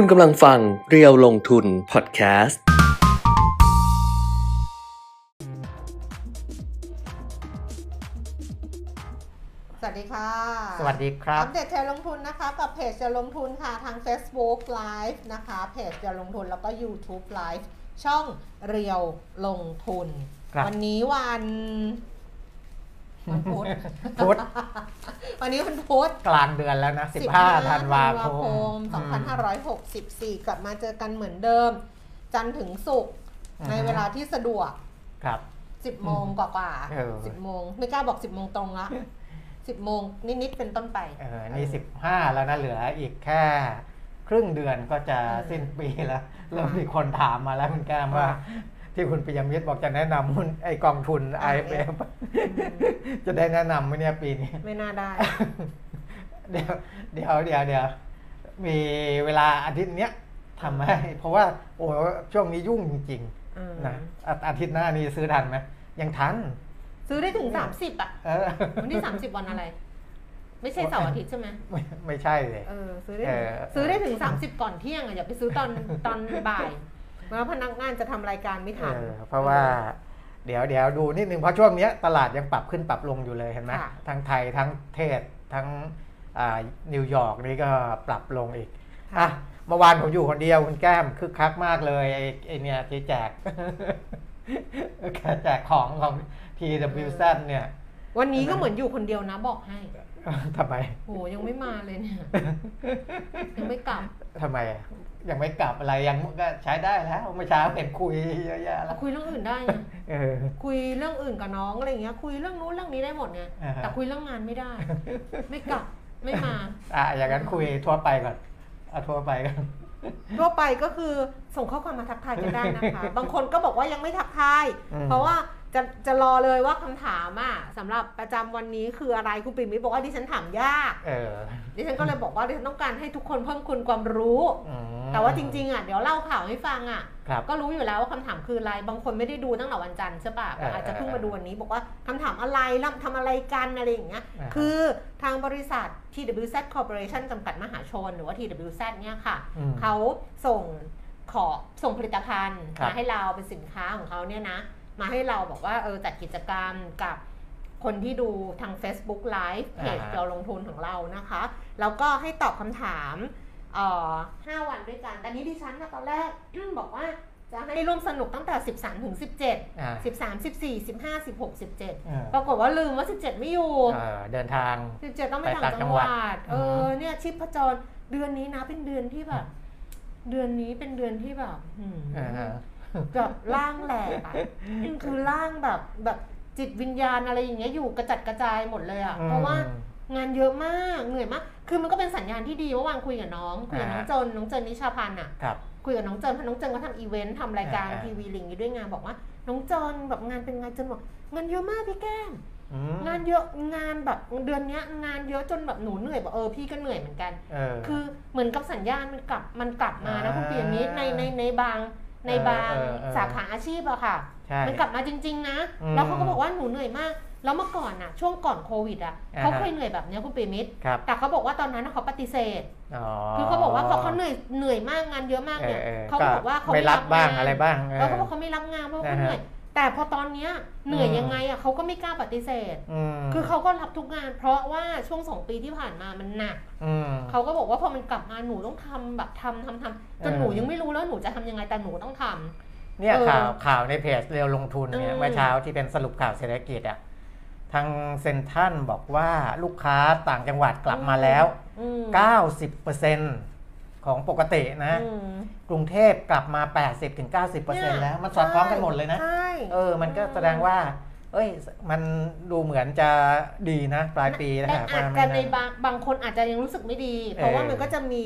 คุณกำลังฟังเรียวลงทุนพอดแคสต์ สวัสดีค่ะสวัสดีครับ อัปเดตเทรนด์ลงทุนนะคะกับเพจจะลงทุนค่ะทาง Facebook Live นะคะ เพจจะลงทุนแล้วก็ YouTube Live ช่องเรียวลงทุน ครับ วันนี้วัน วันพุธพุธวันนี้วันพุธกลางเดือนแล้วนะ 15ธันวาคมธันวาคม 2564 กลับมาเจอกันเหมือนเดิม จันทร์ถึงศุกร์อือฮึในเวลาที่สะดวกครับ 10 โมงกว่าเออๆ10 โมง ไม่กล้าบอก 10 โมงตรงละ 10 โมงนิดๆเป็นต้นไป เออ นี่ 15 แล้วนะเหลืออีกแค่ครึ่งเดือนก็จะเออสิ้นปีแล้ว เริ่มมีคนถามมาแล้วคุณแก้มว่าว่า ที่คุณปิยมิตรบอกจะแนะนำหุ้นไอกองทุนอ่า IFF จะได้แนะนำไหมเนี่ยปีนี้ ไม่น่าได้ เดี๋ยวเดี๋ยวเดี๋ยวเดี๋ยวมีเวลาอาทิตย์เนี้ยทำให้เพราะว่าโอ้ช่วงนี้ยุ่งจริงอืมๆนะอาอาทิตย์หน้านี้ซื้อทันไหมยังทัน ซื้อได้ถึง30อะเออวันที่30วันอะไร ไม่ใช่เสาร์อาทิตย์ใช่ไหมไม่ไม่ใช่เลยเออซื้อได้เอถึงอซื้อได้ถึง30ก่อนเที่ยงอะอย่าไปซื้อตอนตอนบ่าย เพราะพนักงานจะทำรายการไม่ทันเออเพราะว่าเดี๋ยวเดี๋ยวดูนิดนึงเพราะช่วงเนี้ยตลาดยังปรับขึ้นปรับลงอยู่เลยเห็นไหมค่ะทั้งไทยทั้งเทศทั้งอ่านิวยอร์กนี่ก็ปรับลงอีกค่ะอะเมื่อวานผมอยู่คนเดียวคุณแก้มคึกคักมากเลยไอ้ไอ้เนี่ยที่แจกแค่แจกของของ TWZ เนี่ย วันนี้ก็เหมือนอยู่คนเดียวนะบอกให้ทำไมโหยังไม่มาเลยเนี่ยยังไม่กลับทำไมอะ ยังไม่กลับอะไรยังก็ใช้ได้แล้วเมื่อเช้าเห็นคุยเยอะแยะแล้วคุยเรื่องอื่นได้ไงเออคุยเรื่องอื่นกับน้องอะไรอย่างเงี้ย คุยเรื่องนู้นเรื่องนี้ได้หมดไงอ่าฮะแต่คุยเรื่องงานไม่ได้ ไม่กลับไม่มาอะอย่างนั้นคุยทั่วไปก่อนเอาทั่วไปก่อนทั่วไปก็คือส่งข้อความมาทักทายกันได้นะคะ บางคนก็บอกว่ายังไม่ทักทายอืมเพราะว่า จะจะรอเลยว่าคำถามอะสำหรับประจำวันนี้คืออะไรคุณปิ่มมิตรบอกว่าดิฉันถามยากเออดิฉันก็เลยบอกว่าดิฉันต้องการให้ทุกคนเพิ่มคุณความรู้อืมแต่ว่าจริงๆอะเดี๋ยวเล่าข่าวให้ฟังอะครับก็รู้อยู่แล้วว่าคำถามคืออะไรบางคนไม่ได้ดูตั้งแต่วันจันทร์ใช่ปะเอออาจจะเพิ่งมาดูวันนี้ บอกว่าคำถามอะไรแล้วทำอะไรกันอะไรอย่างเงี้ยอ่าฮะคือทางบริษัท TWZ Corporation จำกัดมหาชน หรือว่า TWZ เนี่ยค่ะอืมเขาส่งขอส่งผลิตภัณฑ์ครับมาให้เราเป็นสินค้าของเขาเนี่ยนะ มาให้เราบอกว่าเออจัดกิจกรรมกับคนที่ดูทาง Facebook Live เพจอ่าฮะเราลงทุนของเรานะคะ แล้วก็ให้ตอบคำถามเอ่อ5วันด้วยกัน แต่นี้ดิฉันนะตอนแรกบอกว่าจะให้ร่วมสนุกตั้งแต่ 13ถึง17อ่า13 14 15 16 17อ่าปรากฏว่าลืมว่า 17 ไม่อยู่เออเดินทาง 17 ต้องไปไปต่าต่างงจัจังงหหวัวัดดเออเนี่ยชิปจรเดือนนี้นะเป็นเดือนที่แบบ เดือนนี้เป็นเดือนที่แบบหืมอ่าฮะ แบบร่างแหลกอะคือร่างแบบแบบจิตวิญญาณอะไรอย่างเงี้ยอยู่กระจัดกระจายหมดเลยอะเพราะว่างานเยอะมากเหนื่อยมาก คือมันก็เป็นสัญญาณที่ดีเมื่อวานคุยกับน้องคุยกับน้องอ่าเจนน้องเจนนิชาพันธ์อะครับคุยกับน้องเจนเพราะน้องเจนก็ทำอีเวนต์ทำรายการอ่าทีวีลิงนี้ด้วยงานบอกว่า น้องเจนแบบงานเป็นไงเจนบอกงานเยอะมากพี่แก้มอืมงานเยอะงานแบบเดือนเนี้ยงานเยอะจนแบบหนูเหนื่อยบอกเออพี่ก็เหนื่อยเหมือนกันเออคือเหมือนกับสัญญาณมันกลับมันกลับมานะอ่าคุณเปียมิตรในในในบาง ในบางเออเออเออสาขาอาชีพอะค่ะใช่มันกลับมาจริง ๆ นะอืมแล้วเขาก็บอกว่าหนูเหนื่อยมาก แล้วเมื่อก่อนอะช่วงก่อนโควิดอะอ่าฮะเขาเคยเหนื่อยแบบเนี้ยคุณเปียมิตรครับแต่เขาบอกว่าตอนนั้นน่ะเขาปฏิเสธอ๋อคือเขาบอกว่าเขาเขาเหนื่อยเหนื่อยมากงานเยอะมากเนี่ยออเขาก็บอกว่าเขาไม่รับบ้างงนอะไรบ้างแล้วเขาบอกเขาไม่รับงานเพราะว่าเขาเหนื่อย แต่พอตอนเนี้ยเหนื่อยอืมยังไงอะเขาก็ไม่กล้าปฏิเสธอืมคือเขาก็รับทุกงาน เพราะว่าช่วงสองปีที่ผ่านมามันหนักอืมเขาก็บอกว่าพอมันกลับมาหนูต้องทำแบบทำทำทำจนเออหนูยังไม่รู้แล้วหนูจะทำยังไงแต่หนูต้องทำเนี่ยเออข่าวข่าวในเพจเรียวลงทุนเนี่ยอืมเมื่อเช้าที่เป็นสรุปข่าวเศรษฐกิจอะทางเซ็นทรัลบอกว่าลูกค้าต่างจังหวัดกลับมาแล้วอืม90% ของปกตินะอืมกรุงเทพกลับมา 80-90%แล้ว มันสอดคล้องกันหมดเลยนะใช่เออ มันก็แสดงว่า เอ้ย มันดูเหมือนจะดีนะ ปลายปีนะแต่ฮะอาจว่าจะไม่ในน่าบางบางคนอาจจะยังรู้สึกไม่ดี เพราะว่าเออมันก็จะมี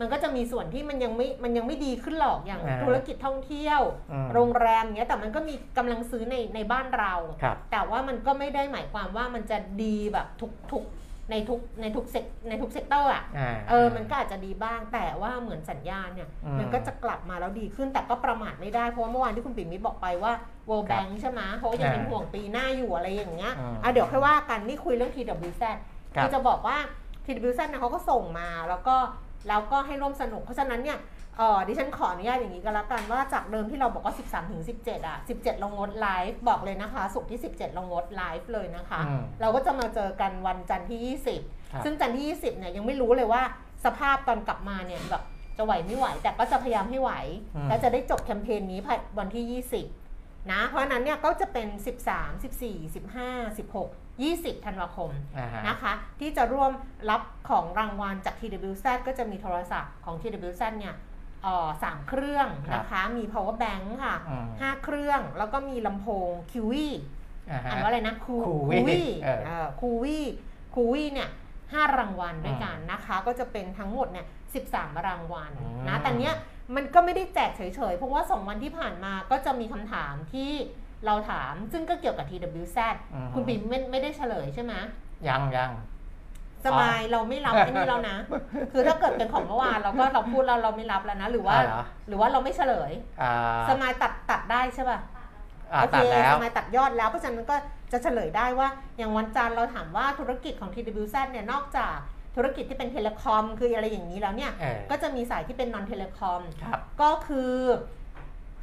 มันก็จะมีส่วนที่มันยังไม่ มันยังไม่ดีขึ้นหรอก อย่างอ่าธุรกิจท่องเที่ยวอืมโรงแรมเงี้ย แต่มันก็มีกำลังซื้อในในบ้านเราครับแต่ว่ามันก็ไม่ได้หมายความว่ามันจะดีแบบทุกทุก ในทุกในทุก sec ในทุก sector อะอ่าเออมันก็อาจจะดีบ้างแต่ว่าเหมือนสัญญาณเนี่ยอืม มันก็จะกลับมาแล้วดีขึ้นแต่ก็ประมาทไม่ได้เพราะว่าเมื่อวานที่คุณปิ่มมิตรบอกไปว่า World ครับ Bank ใช่ไหมเพราะว่ายังเป็นอ่าห่วงปีหน้าอยู่อะไรอย่างเงี้ยอืมอะเดี๋ยวค่อยว่ากันนี่คุยเรื่อง TWZ ครับ คือจะบอกว่า TWZ นะเขาก็ส่งมาแล้วก็แล้วก็ให้ร่วมสนุก เพราะฉะนั้นเนี่ย เออดิฉันขออนุญาตอย่างนี้ก็แล้วกันว่าจากเดิมที่เราบอกว่า 13ถึง17 อะ 17 เรางดไลฟ์บอกเลยนะคะ สุกร์ที่ 17 เรางดไลฟ์เลยนะคะ อืมเราก็จะมาเจอกันวันจันทร์ที่ ครับ 20 ซึ่งจันทร์ที่ 20 เนี่ยยังไม่รู้เลยว่าสภาพตอนกลับมาเนี่ยแบบจะไหวไม่ไหว แต่ก็จะพยายามให้ไหว อืม แล้วจะได้จบแคมเปญนี้ภายวันที่ 20 นะ เพราะฉะนั้นเนี่ยก็จะเป็น 13 14 15 16 20ธันวาคม อ่าฮะ นะคะที่จะร่วมรับของรางวัลจาก TWZ ก็จะมีโทรศัพท์ของ TWZ เนี่ยเอ่อ สามเครื่องนะคะ มี power bank ค่ะอืมห้าเครื่อง แล้วก็มีลำโพง QV อ่าฮะอ่านว่าอะไรนะคู Kuwi วีเออคูวีคูวีเนี่ยห้ารางวัลด้วยกันนะคะ ก็จะเป็นทั้งหมดเนี่ยสิบสามรางวัลอืมนะแต่เนี้ยมันก็ไม่ได้แจกเฉยๆ เพราะว่าสองวันที่ผ่านมาก็จะมีคำถามที่เราถามซึ่งก็เกี่ยวกับ TWZ อืมคุณปิ่มไม่ไม่ได้เฉลยใช่ไหมยังยัง สมายเราไม่รับไอ้นี่แล้วนะ คือถ้าเกิดเป็นของเมื่อวานเราก็เราพูดแล้วเราไม่รับแล้วนะ หรือว่าอ่าเหรอหรือว่าเราไม่เฉลยอ่าสมายตัดตัดได้ใช่ป่ะอ่าโอเคตัดแล้วสมายตัดยอดแล้วเพราะฉะนั้นก็จะเฉลยได้ว่าอย่างวันจันทร์เราถามว่าธุรกิจของ TWZ เนี่ยนอกจากธุรกิจที่เป็น telecom คืออะไรอย่างนี้แล้วเนี่ยเออก็จะมีสายที่เป็น non-telecom ครับก็คือ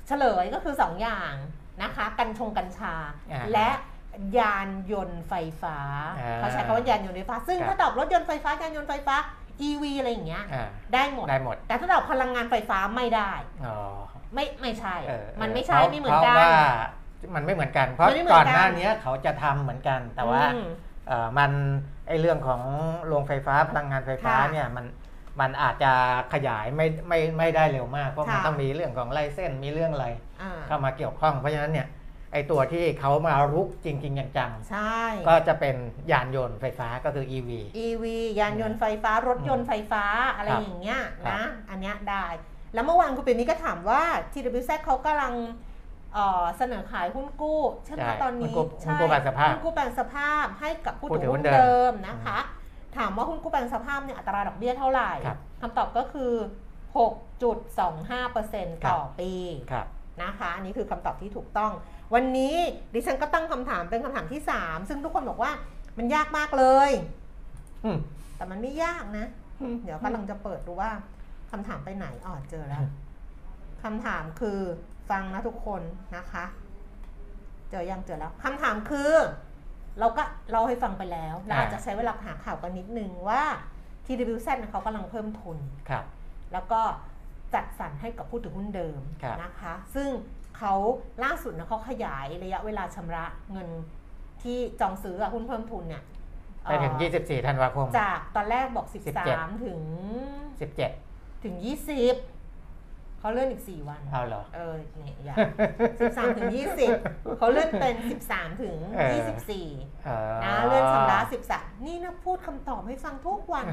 เฉลยก็คือ 2 อย่างนะคะ กัญชงกัญชาอ่าและ ยานยนต์ไฟฟ้าอ่าเขาใช้คำว่ายานยนต์ไฟฟ้า ซึ่งครับถ้าตอบรถยนต์ไฟฟ้ายานยนต์ไฟฟ้า EV อะไรอย่างเงี้ยอ่าได้หมดได้หมด แต่ถ้าตอบพลังงานไฟฟ้าไม่ได้อ๋อไม่ไม่ใช่เออมันไม่ใช่เพราะไม่เหมือนกันเพราะว่ามันไม่เหมือนกัน เพราะมันไม่เหมือนกันก่อนหน้านี้เขาจะทำเหมือนกัน แต่ว่าอืมเอ่อมันไอเรื่องของโรงไฟฟ้าพลังงานไฟฟ้าค่ะเนี่ยมันมันอาจจะขยายไม่ไม่ไม่ได้เร็วมาก เพราะมันค่ะต้องมีเรื่องของไลเส้นมีเรื่องอะไรอ่าเข้ามาเกี่ยวข้องเพราะฉะนั้นเนี่ย ไอตัวที่เขามารุกจริงๆจังใช่ๆก็จะเป็นยานยนต์ไฟฟ้าก็คือ EV EV ยานยนต์ไฟฟ้ารถยนต์ไฟฟ้าอะไรครับอย่างเงี้ยครับนะอันเนี้ยได้ แล้วเมื่อวานคุณปิ่มนี้ก็ถามว่า TWZ เขากำลังเอ่อเสนอขายหุ้นกู้ใช่ไหมใช่ตอนนี้หุ้นกู้หุ้นกู้แปลงสภาพหุ้นกู้แปลงสภาพให้กับผู้ผู้ถืถืออหุ้หุ้นนเดิมเดิมนะคะ ถามว่าหุ้นกู้แปลงสภาพเนี่ยอัตราดอกเบี้ยเท่าไหร่ครับคำตอบก็คือ 6.25%ต่อปีครับนะคะ อันนี้คือคำตอบที่ถูกต้อง วันนี้ดิฉันก็ตั้งคำถามเป็นคำถามที่ 3 ซึ่งทุกคนบอกว่ามันยากมากเลยอืมแต่มันไม่ยากนะ เดี๋ยวกำลังจะเปิดดูว่าคำถามไปไหนอ๋อเจอแล้วคำถามคือฟังนะทุกคนนะคะ เจอยังเจอแล้วคำถามคือ เราก็เราให้ฟังไปแล้วเราอาจจะใช้เวลาหาข่าวกันนิดนึงว่า TWZ เนี่ยเขากำลังเพิ่มทุนครับ แล้วก็จัดสรรให้กับผู้ถือหุ้นเดิมครับนะคะ ซึ่ง เขาล่าสุดนะเขาขยายระยะเวลาชำระเงินที่จองซื้ออะหุ้นเพิ่มทุนเนี่ยไปถึงเอ่อ24 ธันวาคม จากตอนแรกบอก17 13 ถึง 17 ถึง 20 เขาเลื่อนอีก 4 วัน เอาเหรอ เออเนี่ยอย่า13 ถึง 20 เขาเลื่อนเป็น 13 ถึงเออ24เอ่อนะเลื่อนชำระ13 นี่นะพูดคำตอบให้ฟังทุกวัน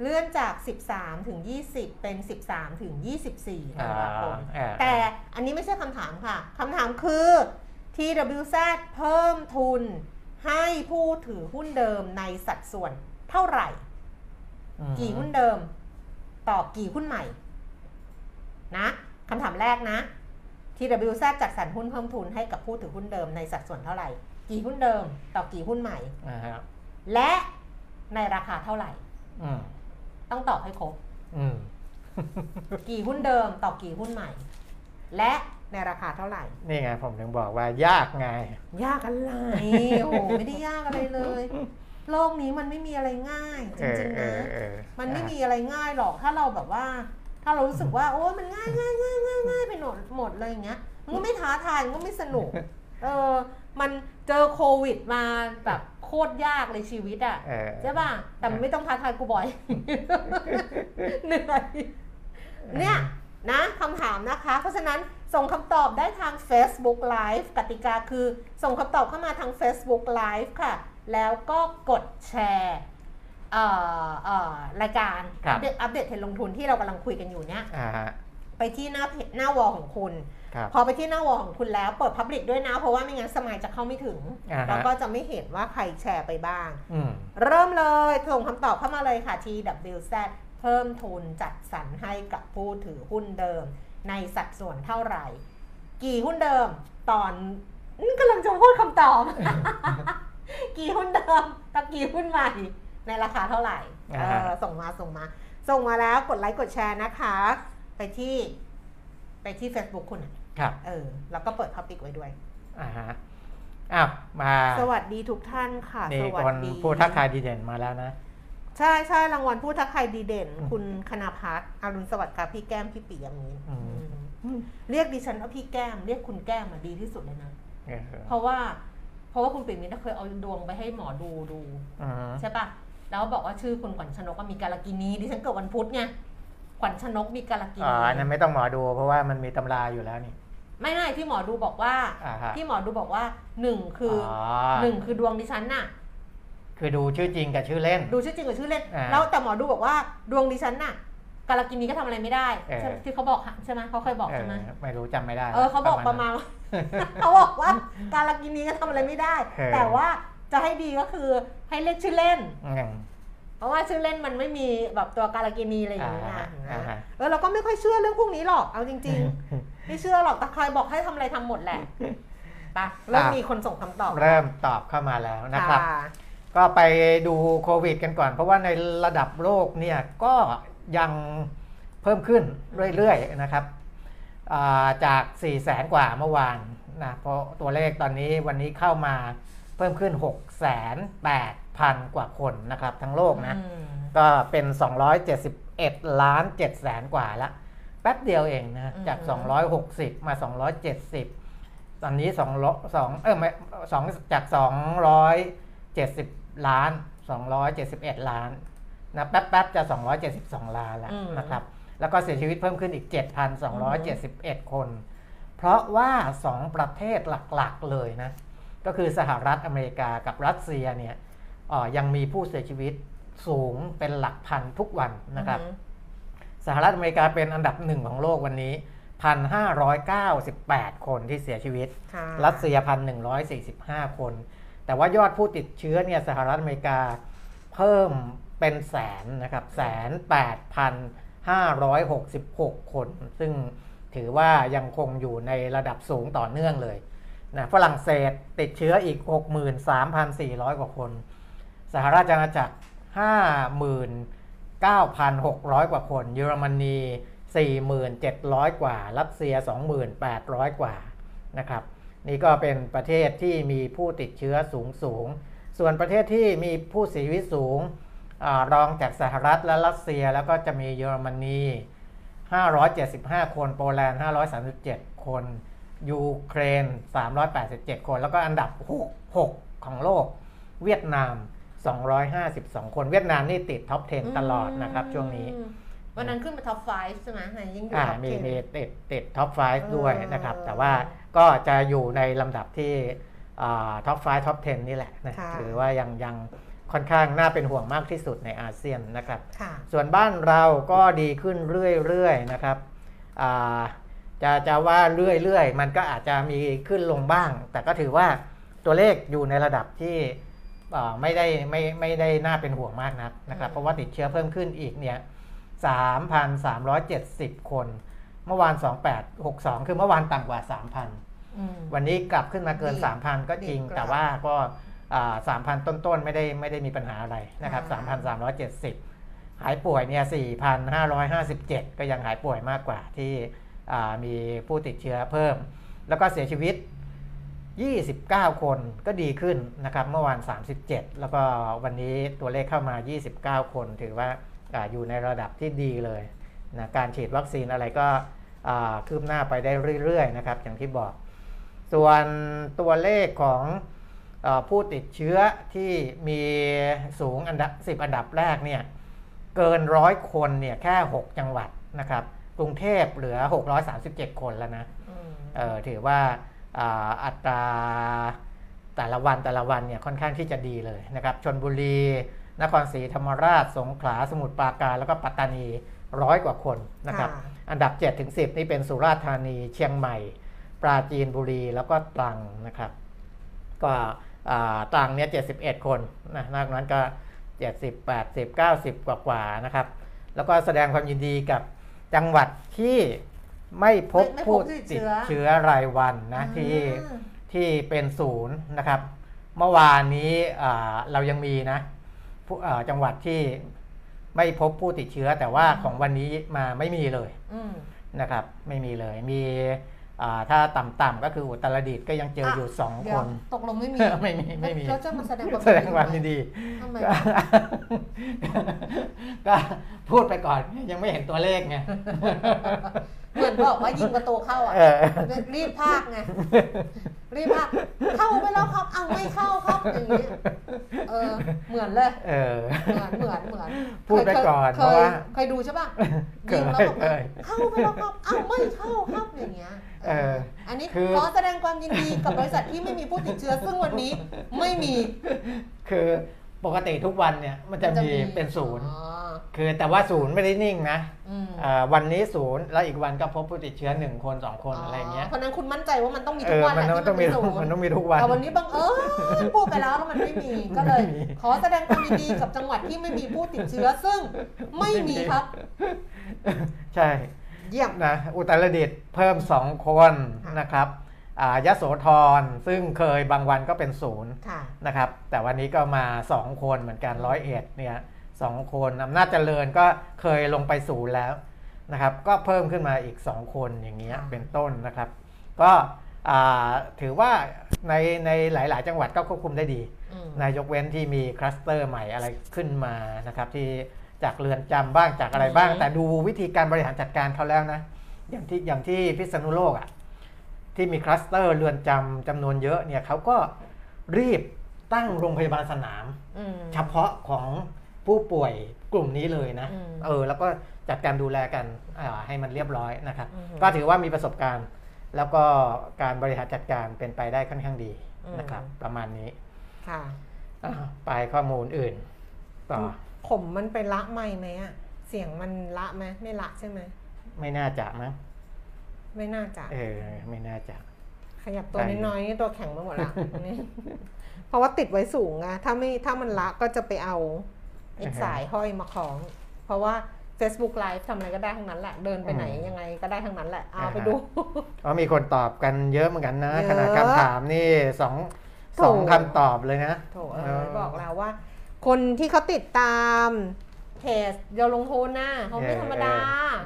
เลื่อนจาก 13 ถึง 20 เป็น 13 ถึง 24ธันวาคมอ่า แต่อันนี้ไม่ใช่คำถามค่ะคำถามคือ TWZ เพิ่มทุนให้ผู้ถือหุ้นเดิมในสัดส่วนเท่าไหร่ อืมกี่หุ้นเดิม ต่อกี่หุ้นใหม่ นะคำถามแรกนะ TWZ จัดสรรหุ้นเพิ่มทุนให้กับผู้ถือหุ้นเดิมในสัดส่วนเท่าไหร่ กี่หุ้นเดิม ต่อกี่หุ้นใหม่ อ่าฮะและในราคาเท่าไหร่ อืม ต้องตอบให้ครบอืมกี่หุ้นเดิมต่อกี่หุ้นใหม่ และในราคาเท่าไหร่ นี่ไงผมถึงบอกว่ายากไง ยากอะไร โอ้โหไม่ได้ยากอะไรเลย โลกนี้มันไม่มีอะไรง่ายจเออริงๆเอนะอเออมันไม่มีอะไรง่ายหรอกถ้าเราแบบว่า ถ้าเรารู้สึกว่า โอ้มันง่ายง่ายง่ายง่ายง่ายไปหมดหมดเลยอย่างเงี้ยมันก็ไม่ท้าทายมันก็ไม่สนุก เออ มันเจอโควิดมาแบบ โคตรยากเลยชีวิตอะเออใช่ป่ะแต่มันไม่ต้องท้าทายกูบ่อยเหนื่อยเนี่ยนะคำถามนะคะ เพราะฉะนั้นส่งคำตอบได้ทาง Facebook Live กติกาคือส่งคำตอบเข้ามาทาง Facebook Live ค่ะ แล้วก็กดแชร์เอ่อเอ่อรายการครับอัปเดตอัปเดตเทรนด์ลงทุนที่เรากำลังคุยกันอยู่เนี่ยอ่าฮะไปที่หน้าเพจหน้า wall ของคุณครับ พอไปที่หน้า wall ของคุณแล้วเปิด Public ด้วยนะ เพราะว่าไม่งั้นสมัยจะเข้าไม่ถึงอ่าฮะแล้วก็จะไม่เห็นว่าใครแชร์ไปบ้างอืมเริ่มเลยส่งคำตอบเข้ามาเลยค่ะ TWZ เพิ่มทุนจัดสรรให้กับผู้ถือหุ้นเดิม ในสัดส่วนเท่าไหร่ กี่หุ้นเดิมตอนนี้กำลังจะพูดคำตอบ กี่หุ้นเดิมกับกี่หุ้นใหม่ ในราคาเท่าไหร่เออ่าฮะอส่งมาส่งมา ส่งมาแล้วกดไลค์กดแชร์นะคะ ไปที่ไปที่ Facebook คุณอะ ครับเออแล้วก็เปิดท็อปิกไว้ด้วยอ่าฮะอ้าวมาสวัสดีทุกท่านค่ะ นี่สวัสคนดีผู้ทักทายดีเด่นมาแล้วนะ ใช่ใช่รางวัลผู้ทักทายดีเด่น คุณคณาพัฒน์อรุณสวัสดิ์ค่ะพี่แก้มพี่ปียมินอืม อืมเรียกดิฉันว่าพี่แก้ม เรียกคุณแก้มมาดีที่สุดเลยนะ เออเพราะว่า เพราะว่าคุณปิ่นมินเคยเอาดวงไปให้หมอดูดู อืมใช่ปะแล้วบอกว่าชื่อคุณขวัญชนกก็มีการากินีดิฉันเกิดวันพุธไงขวัญชนกมีการากิอ๋อนี อันนั้นไม่ต้องหมอดู เพราะว่ามันมีตำราอยู่แล้วนี่ ไม่ไม่ที่หมอดูบอกว่า อ่าฮะ ที่หมอดูบอกว่าหนึ่งคือออหนึ่งคือดวงดิฉันน่ะ คือดูชื่อจริงกับชื่อเล่น ดูชื่อจริงกับชื่อเล่น อ่าแล้วแต่หมอดูบอกว่าดวงดิฉันน่ะการากินีก็ทำอะไรไม่ได้เออ ใช่ที่เขาบอกใช่ไหมเขาเคยบอกเอใช่อไหมไม่รู้จำไม่ได้เออเขาบอกประมาณว่าเขาบอกว่าการากินีก็ทำอะไรไม่ได้ เออ แต่ว่าจะให้ดีก็คือให้เรียกชื่อเล่น อืม เพราะว่าชื่อเล่นมันไม่มีแบบตัวการากินีอะไรอย่างเงี้ยอ่าอ่าฮะเออเราก็ไม่ค่อยเชื่อเรื่องพวกนี้หรอก เอาจริง ๆ ไม่เชื่อหรอกแต่ใครบอกให้ทำอะไรทำหมดแหละไปเริ่มอะมีคนส่งคำตอบ เริ่มตอบเข้ามาแล้วนะครับ ก็ไปดูโควิดกันก่อน เพราะว่าในระดับโลกเนี่ยก็ยังเพิ่มขึ้นเรื่อยๆนะครับอ่าจาก 4 0 0แสนกว่าเมื่อวานนะเพราะตัวเลขตอนนี้วันนี้เข้ามาเพิ่มขึ้น 6 8 0 0 0 กว่าคนนะครับ ทั้งโลกนะอืมก็เป็น 271 ล้าน7แสนกว่าละแป๊บเดียวเองนะจาก 260 มา 270 ตอนนี้2 2เออไม่สองจาก 270 ล้าน 271 ล้านนะแป๊บๆจะ 272 ล้านแล้วอืมนะครับ แล้วก็เสียชีวิตเพิ่มขึ้นอีก 7,271 คน เพราะว่า 2 ประเทศหลักๆเลยนะ ก็คือสหรัฐอเมริกากับรัสเซียเนี่ยเอ่อ ยังมีผู้เสียชีวิตสูงเป็นหลักพันทุกวันนะครับสหรัฐอเมริกาเป็นอันดับหนึ่งของโลกวันนี้ 1,598 คนที่เสียชีวิตค่ะรัสเซีย 1,145 คน แต่ว่ายอดผู้ติดเชื้อเนี่ยสหรัฐอเมริกาเพิ่มเป็นแสนนะครับแสนแปดพันห้าร้อยหกสิบหกคน ซึ่งถือว่ายังคงอยู่ในระดับสูงต่อเนื่องเลยนะฝรั่งเศสติดเชื้ออีก 63,400 กว่าคน สหราชอาณาจักร 59,600 กว่าคน เยอรมนี 4,700 กว่า รัสเซีย 2,800 กว่านะครับนี่ก็เป็นประเทศที่มีผู้ติดเชื้อสูงสูง ส่วนประเทศที่มีผู้เสียชีวิตสูงอรองจากสหรัฐและรัสเซียแล้วก็จะมีเยอรมนี 575 คน โปแลนด์ 537 คน ยูเครน 387 คน แล้วก็อันดับ 6 6 ของโลก เวียดนาม 252 คนเวียดนามนี่ติด top 10 ตลอดนะครับช่วงนี้อืมวันนั้นขึ้นมา top five ใช่ไหมไหนยิ่งอยู่อ่า top มี10 มีติดติด top 5 ด้วยนะครับเออแต่ว่าก็จะอยู่ในลำดับที่top 5 top 10 นี่แหละนะค่ะถือว่ายังยังค่อนข้างน่าเป็นห่วงมากที่สุดในอาเซียนนะครับค่ะส่วนบ้านเราก็ดีขึ้นเรื่อยๆนะครับอ่าจะจะว่าเรื่อยๆ มันก็อาจจะมีขึ้นลงบ้าง แต่ก็ถือว่าตัวเลขอยู่ในระดับที่อ่า ไม่ได้ไม่ไม่ได้น่าเป็นห่วงมากนักนะครับอืมเพราะว่าติดเชื้อเพิ่มขึ้นอีกเนี่ย3,370 คน เมื่อวาน 2862 คือเมื่อวานต่ำกว่า 3,000อืมวันนี้กลับขึ้นมาเกินดี3,000 ก็จริงดีกว่าแต่ว่าก็สามพันต้นๆ ไม่ได้ไม่ได้มีปัญหาอะไรนะครับอ่า3,370 หายป่วยเนี่ย 4,557 ก็ยังหายป่วยมากกว่าที่อ่ามีผู้ติดเชื้อเพิ่ม แล้วก็เสียชีวิต 29 คนก็ดีขึ้นนะครับ เมื่อวาน 37 แล้วก็วันนี้ตัวเลขเข้ามา 29 คน ถือว่าอาอยู่ในระดับที่ดีเลยนะการฉีดวัคซีนอะไรก็อ่าคืบหน้าไปได้เรื่อยๆนะครับอย่างที่บอก ส่วนตัวเลขของเออผู้ติดเชื้อที่มีสูงอันดับ 10 อันดับแรกเนี่ยเกินร้อยคนเนี่ยแค่ 6 จังหวัดนะครับ กรุงเทพเหลือ 637 คนแล้วนะอืมเออถือว่า อ่าอัตราแต่ละวันแต่ละวันเนี่ยค่อนข้างที่จะดีเลยนะครับชนบุรี นครศรีธรรมราช สงขลาสมุทรปราการ แล้วก็ปัตตานีร้อยกว่าคนนะครับค่ะอันดับ7ถึง10 นี่เป็นสุราษฎร์ธานีเชียงใหม่ ปราจีนบุรีแล้วก็ตรังนะครับ ก็อ่าตรังเนี่ย71 คนนะนอกนั้นก็ 70 80 90 กว่ากว่าๆนะครับ แล้วก็แสดงความยินดีกับจังหวัดที่ ไม่พบไม่ไม่พบผู้ผู้ติติดดเชื้อ เชื้อรายวันนะที่อืม ที่เป็นศูนย์นะครับ เมื่อวานนี้อ่าเรายังมีนะผู้อ่าจังหวัดที่ไม่พบผู้ติดเชื้อ แต่ว่าของวันนี้มาไม่มีเลยอืม นะครับ ไม่มีเลยมีอ่าถ้าต่ำๆก็คืออุตรดิตถ์ก็ยังเจออยู่สองเดี๋คยวน ตกลงไม่มีไม่มีไม่มี แล้วจะมาแสดงความแสดงความยินดี ทำไมก็ก็พูดไปก่อนยังไม่เห็นตัวเลขไง เหมือนบอกว่ายิงประตูเข้าอะ เออ รีบพากไง รีบพากเข้าไปแล้วครับ เอาไม่เข้าครับอย่างนี้เออ เหมือนเลย เออ เหมือนเหมือนเหมือนพูดไปก่อนเคเพราะยว่า เคยดูใช่ป่ะเคยิยงแล้วบอกเคว่ายเข้าไปแล้วครับ เอาไม่เข้าครับอย่างเงี้ยเออ อันนี้คือ ขอแสดงความยินดีกับบริษัทที่ไม่มีผู้ติดเชื้อซึ่งวันนี้ไม่มี คือ ปกติทุกวันเนี่ยมันจะมีเป็นศูนย์อ๋อคือแต่ว่าศูนย์ไม่ได้นิ่งนะอืมอ่าวันนี้ศูนย์แล้วอีกวันก็พบผู้ติดเชื้อหนึ่งคนสองคนอะไรเงี้ยเพราะฉะนั้นคุณมั่นใจว่ามันต้องมีเอทุกอวันแหมันละต้องที่ต้องมีเป็นศูนย์มันต้องมีทุกวันแต่วันนี้บังเอิญพูดไปแล้วแล้วมันไม่มีก็เลยไม่มีขอแสดงความยินดีกับจังหวัดที่ไม่มีผู้ติดเชื้อซึ่งไม่มีครับ ใช่ เยี่ยมนะอุตรดิตถ์เพิ่มสองคนค่ะนะครับ อ่ายโสธรซึ่งเคยบางวันก็เป็นศูนย์ค่ะนะครับ แต่วันนี้ก็มา 2 คนเหมือนกันร้อยเอ็ดเนี่ยสองคนอำนาจเจริญก็เคยลงไปศูนย์แล้วนะครับ ก็เพิ่มขึ้นมาอีก 2 คนอย่างเงี้ยค่ะเป็นต้นนะครับ ก็อ่าถือว่าในในหลาย ๆ จังหวัดก็ควบคุมได้ดีอืมนายกเว้นที่มีคลัสเตอร์ใหม่อะไรขึ้นมานะครับที่จากเรือนจำบ้างจากอะไรบ้างอืมแต่ดูวิธีการบริหารจัดการเขาแล้วนะ อย่างที่อย่างที่พิษณุโลกอะ่ะ ที่มีคลัสเตอร์เรือนจำจำนวนเยอะเนี่ยเขาก็รีบตั้งโรงพยาบาลสนามอืมเฉพาะของผู้ป่วยกลุ่มนี้เลยนะอืมเออแล้วก็จัดการดูแลกันอ่าให้มันเรียบร้อยนะครับอือฮึก็ถือว่ามีประสบการณ์ แล้วก็การบริหารจัดการเป็นไปได้ค่อนข้างดีนะครับ ประมาณนี้ค่ะอ่าไปข้อมูลอื่นต่อผมมันไปละไม่ไหมอะเสียงมันละไหมไม่ละใช่ไหมไม่น่าจะมั้ง ไม่น่าจะ เออ ไม่น่าจะ ขยับตัวไปน้อยๆนี่ตัวแข็งไปหมดละนี่เพราะว่าติดไว้สูงไงถ้าไม่ถ้ามันละก็จะไปเอาอีกสายห้อยมาคล้อง เพราะว่า Facebook Live ทำอะไรก็ได้ทั้งนั้นแหละ เดินไปไหนยังไงก็ได้ทั้งนั้นแหละ เอาไปดูเพราะมีคนตอบกันเยอะเหมือนกันนะเยอะขนาดคำถามนี่สองโถสองคำตอบเลยนะโถเอ้ยบอกแล้วว่า คนที่เขาติดตาม เพจเดี๋ยวลงทุนนะเขาไม่ธรรมดา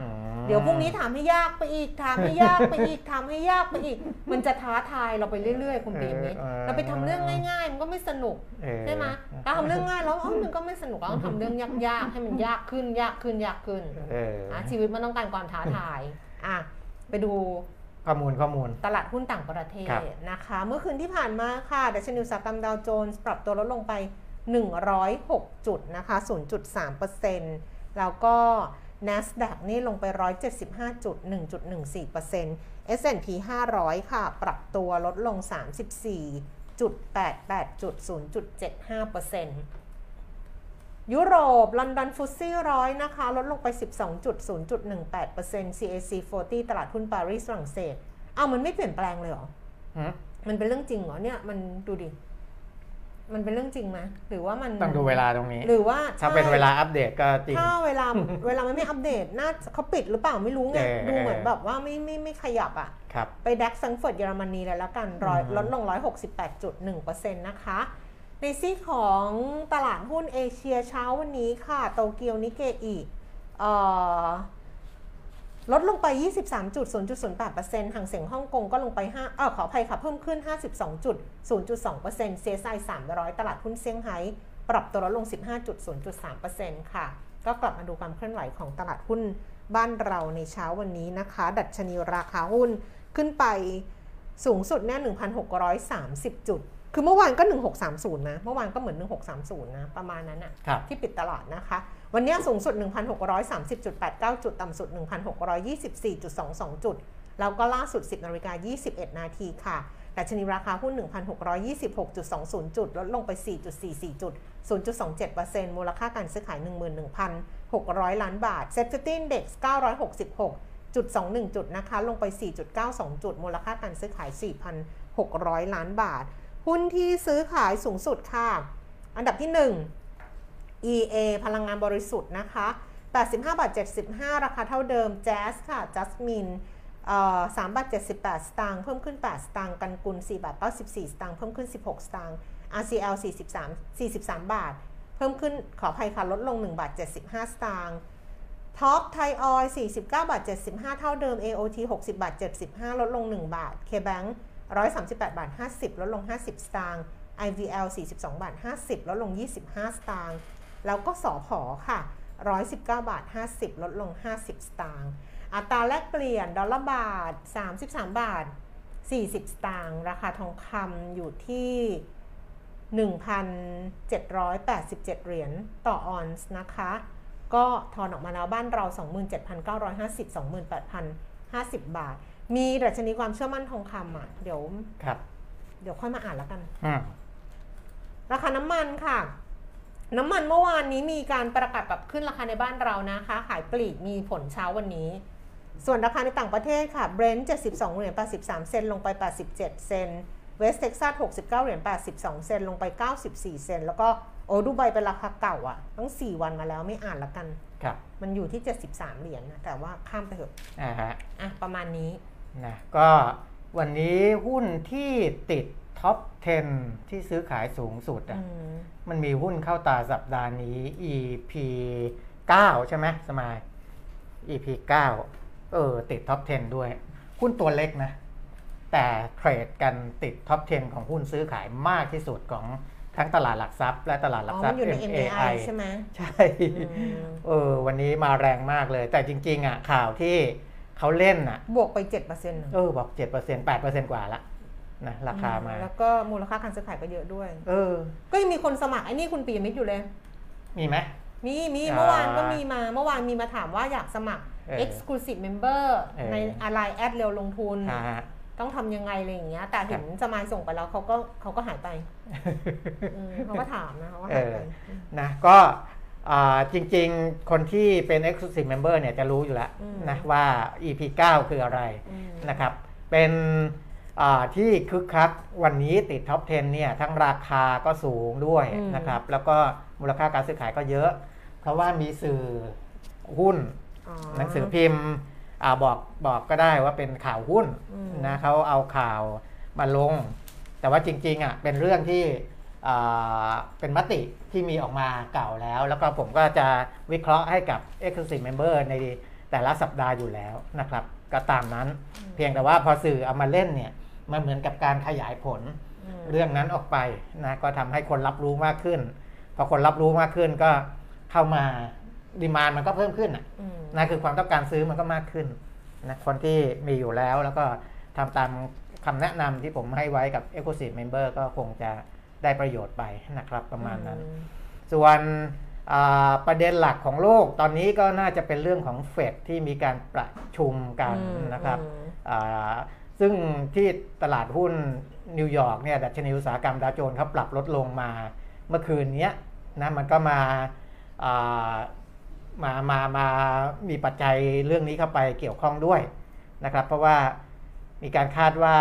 อืมเดี๋ยวพรุ่งนี้ถามให้ยากไปอีกถามให้ยากไปอีกถามให้ยากไปอีก มันจะท้าทายเราไปเรื่อยๆคุณปีมิตรเออเราไปทำเรื่องง่าย ๆ มันก็ไม่สนุกเออใช่ไหมเราทำเรื่องง่ายแล้วเอ้ามันก็ไม่สนุกเราต้องทำเรื่องยากๆให้มันยากขึ้นยากขึ้นยากขึ้นเอออะชีวิตมันต้องการความท้าทายอะไปดูข้อมูลข้อมูล ตลาดหุ้นต่างประเทศครับนะคะ เมื่อคืนที่ผ่านมาค่ะดัชนีอุตสาหกรรมดาวโจนส์ปรับตัวลดลงไป 106 จุดนะคะ 0.3%แล้วก็ NASDAQ นี่ลงไป 175 จุด 1.14% S&P 500 ค่ะ ปรับตัวลดลง 34จุด88จุด0.75%ยุโรป ลอนดอนฟุตซี่ร้อยนะคะ ลดลงไป 12.0.18% CAC 40 ตลาดหุ้นปารีสฝรั่งเศส เอามันไม่เปลี่ยนแปลงเลยเหรอหืมมันเป็นเรื่องจริงเหรอเนี่ย มันดูดิ มันเป็นเรื่องจริงไหมหรือว่ามันต้องดูเวลาตรงนี้ หรือว่าถ้าเป็นใช่เวลาอัปเดตก็จริงถ้าเวลาเวลามันไม่อัปเดตน่าเขาปิดหรือเปล่าไม่รู้ไงเออดูเหมือนแบบว่าไม่ไม่ไม่ขยับอะครับไปดักซังเฟิร์ตเยอรมนีเลยแล้วกันร้อยอืมลดลง 168.1%นะคะ ในซีกของตลาดหุ้นเอเชียเช้าวันนี้ค่ะ โตเกียวนิเกอีเอ่อ ลดลงไป 23.0.08%ห่างเสียงฮ่องกงก็ลงไป5เออขออภัยค่ะ เพิ่มขึ้น 52.0.2% CSI 300 ตลาดหุ้นเซี่ยงไฮ้ปรับตัวลดลง 15.0.3%ค่ะ ก็กลับมาดูความเคลื่อนไหวของตลาดหุ้นบ้านเราในเช้าวันนี้นะคะ ดัชนีราคาหุ้นขึ้นไปสูงสุดเนี่ย 1,630 จุด คือเมื่อวานก็ 1630 นะ เมื่อวานก็เหมือน 1630 นะ ประมาณนั้นอะครับที่ปิดตลาดนะคะ วันนี้สูงสุด 1,630.89 จุด ต่ำสุด 1,624.22 จุด แล้วก็ล่าสุด 10นาฬิกา21 นาทีค่ะดัชนีราคาหุ้น 1,626.20 จุด ลดลงไป 4.44 จุด 0.27%มูลค่าการซื้อขาย 11,600 ล้านบาท Set 50 Index 966.21 จุดนะคะ ลงไป 4.92 จุด มูลค่าการซื้อขาย 4,600 ล้านบาท หุ้นที่ซื้อขายสูงสุดค่ะ อันดับที่ 1 EA พลังงานบริสุทธิ์นะคะ 85บาท75 ราคาเท่าเดิม Jazz ค่ะ Jasmine เอ่อ3บาท78สตางค์เพิ่มขึ้น8สตางค์กันกุล4บาท94สตางค์เพิ่มขึ้น16สตางค์ RCL 43 43บาท เพิ่มขึ้นขออภัยค่ะลดลง1บาท75สตางค์ท็อปไทยออย49บาท75เท่าเดิม AOT 60บาท75ลดลง1บาท KBank 138บาท50ลดลง50สตางค์ IVL 42บาท50ลดลง25สตางค์ แล้วก็สอพอค่ะ 119 บาท 50 ลดลง 50 สตางค์อัตราแลกเปลี่ยนดอลลาร์บาท 33 บาท 40 สตางค์ราคาทองคำอยู่ที่ 1,787 เหรียญต่อออนซ์นะคะ ก็ทอนออกมาแล้วบ้านเรา 27,950 28,050 บาท มีดัชนีความเชื่อมั่นทองคำอะ เดี๋ยวครับ เดี๋ยวค่อยมาอ่านแล้วกันอืมราคาน้ำมันค่ะ น้ำมันเมื่อวานนี้มีการประกาศปรับขึ้นราคาในบ้านเรานะคะ ขายปลีกมีผลเช้าวันนี้ ส่วนราคาในต่างประเทศค่ะ Brent 72 เหรียญ83 เซนลงไป 87 เซน West Texas 69 เหรียญ82 เซนลงไป 94 เซนแล้วก็โอ้ดูไบเป็นราคาเก่าอะต้อง 4 วันมาแล้วไม่อ่านละกันครับมันอยู่ที่ 73 เหรียญนะแต่ว่าข้ามไปเถอะอ่าฮะอะประมาณนี้นะก็วันนี้หุ้นที่ติด top 10 ที่ซื้อขายสูงสุดอือะมมันมีหุ้นเข้าตาสัปดาห์นี้ EP 9 ใช่ไหมสมาย EP 9 เออ ติด top 10 ด้วย หุ้นตัวเล็กนะ แต่เทรดกันติด top 10 ของหุ้นซื้อขายมากที่สุดของทั้งตลาดหลักทรัพย์ และตลาดหลักทรัมัพนอยู่ใน MAI MAI ใช่ไหมใช่อืมเออวันนี้มาแรงมากเลย แต่จริง ๆ อะ ข่าวที่เขาเล่นอะ บวกไป 7%เนอะเออ บอก 7% 8%กว่าละ นะราคามา แล้วก็มูลค่าการซื้อขายก็เยอะด้วย เออ ก็ยังมีคนสมัครไอ้นี่คุณปียมิตรอยู่เลย มีไหมมีมีอ่าเมื่อวานก็มีมาเมื่อวานมีมาถามว่าอยากสมัครเออ exclusive member เออในอะไรแอดเร็วลงทุนอ่าฮะต้องทำยังไงอะไรอย่างเงี้ย แต่เห็นสมายส่งไปแล้วเขาก็เขาก็หายไปอืมเขาก็ถามนะเขาก็หายไปเออนะก็อ่าจริงๆ คนที่เป็น Exclusive Member เนี่ยจะรู้อยู่แล้วอืมนะว่า EP 9 คืออะไรอืมนะครับ เป็นอ่า ที่คึกคักวันนี้ติดท็อป 10 เนี่ย ทั้งราคาก็สูงด้วยนะครับ แล้วก็มูลค่าการซื้อขายก็เยอะ เพราะว่ามีสื่อหุ้นอ๋อหนังสือพิมพ์อ่าบอกบอกก็ได้ว่าเป็นข่าวหุ้นอืมนะเขาเอาข่าวมาลง แต่ว่าจริงๆอะเป็นเรื่องที่อ่าเป็นมติที่มีออกมาเก่าแล้ว แล้วก็ผมก็จะวิเคราะห์ให้กับ Exclusive Member ในแต่ละสัปดาห์อยู่แล้วนะครับ ก็ตามนั้น เพียงแต่ว่าพอสื่อเอามาเล่นเนี่ย มันเหมือนกับการขยายผลอืมเรื่องนั้นออกไปนะก็ทำให้คนรับรู้มากขึ้น พอคนรับรู้มากขึ้นก็เข้ามาดีมานมันก็เพิ่มขึ้นอะอืมนั่นคือความต้องการซื้อมันก็มากขึ้นนะคนที่มีอยู่แล้วแล้วก็ทำตามคำแนะนำที่ผมให้ไว้กับ Exclusive Member ก็คงจะได้ประโยชน์ไปนะครับประมาณนั้นอืมส่วนอ่าประเด็นหลักของโลกตอนนี้ก็น่าจะเป็นเรื่องของเฟดที่มีการประชุมกันอืมนะครับอืมอ่า ซึ่งที่ตลาดหุ้นนิวยอร์กเนี่ยดัชนีอุตสาหกรรมดาวโจนส์เขาปรับลดลงมาเมื่อคืนนี้นะมันก็มาอ่ามามามามีปัจจัยเรื่องนี้เข้าไปเกี่ยวข้องด้วยนะครับ เพราะว่ามีการคาดว่า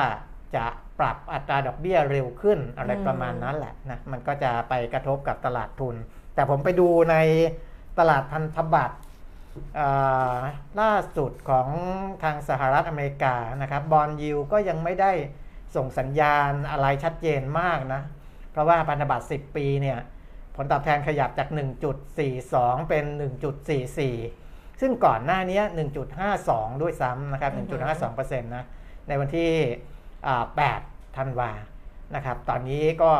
จะปรับอัตราดอกเบี้ยเร็วขึ้นอะไรประมาณนั้นแหละนะมันก็จะไปกระทบกับตลาดทุน แต่ผมไปดูในตลาดพันธบัตร ล่าสุดของทางสหรัฐอเมริกานะครับบอลยิวก็ยังไม่ได้ส่งสัญญาณอะไรชัดเจนมากนะ เพราะว่าพันธบัตร 10 ปีเนี่ยผลตอบแทนขยับจาก 1.42 เป็น 1.44 ซึ่งก่อนหน้านี้ 1.52 ด้วยซ้ำนะครับอือฮึ1.52%นะ ในวันที่ 8 ธันวานะครับ ตอนนี้ก็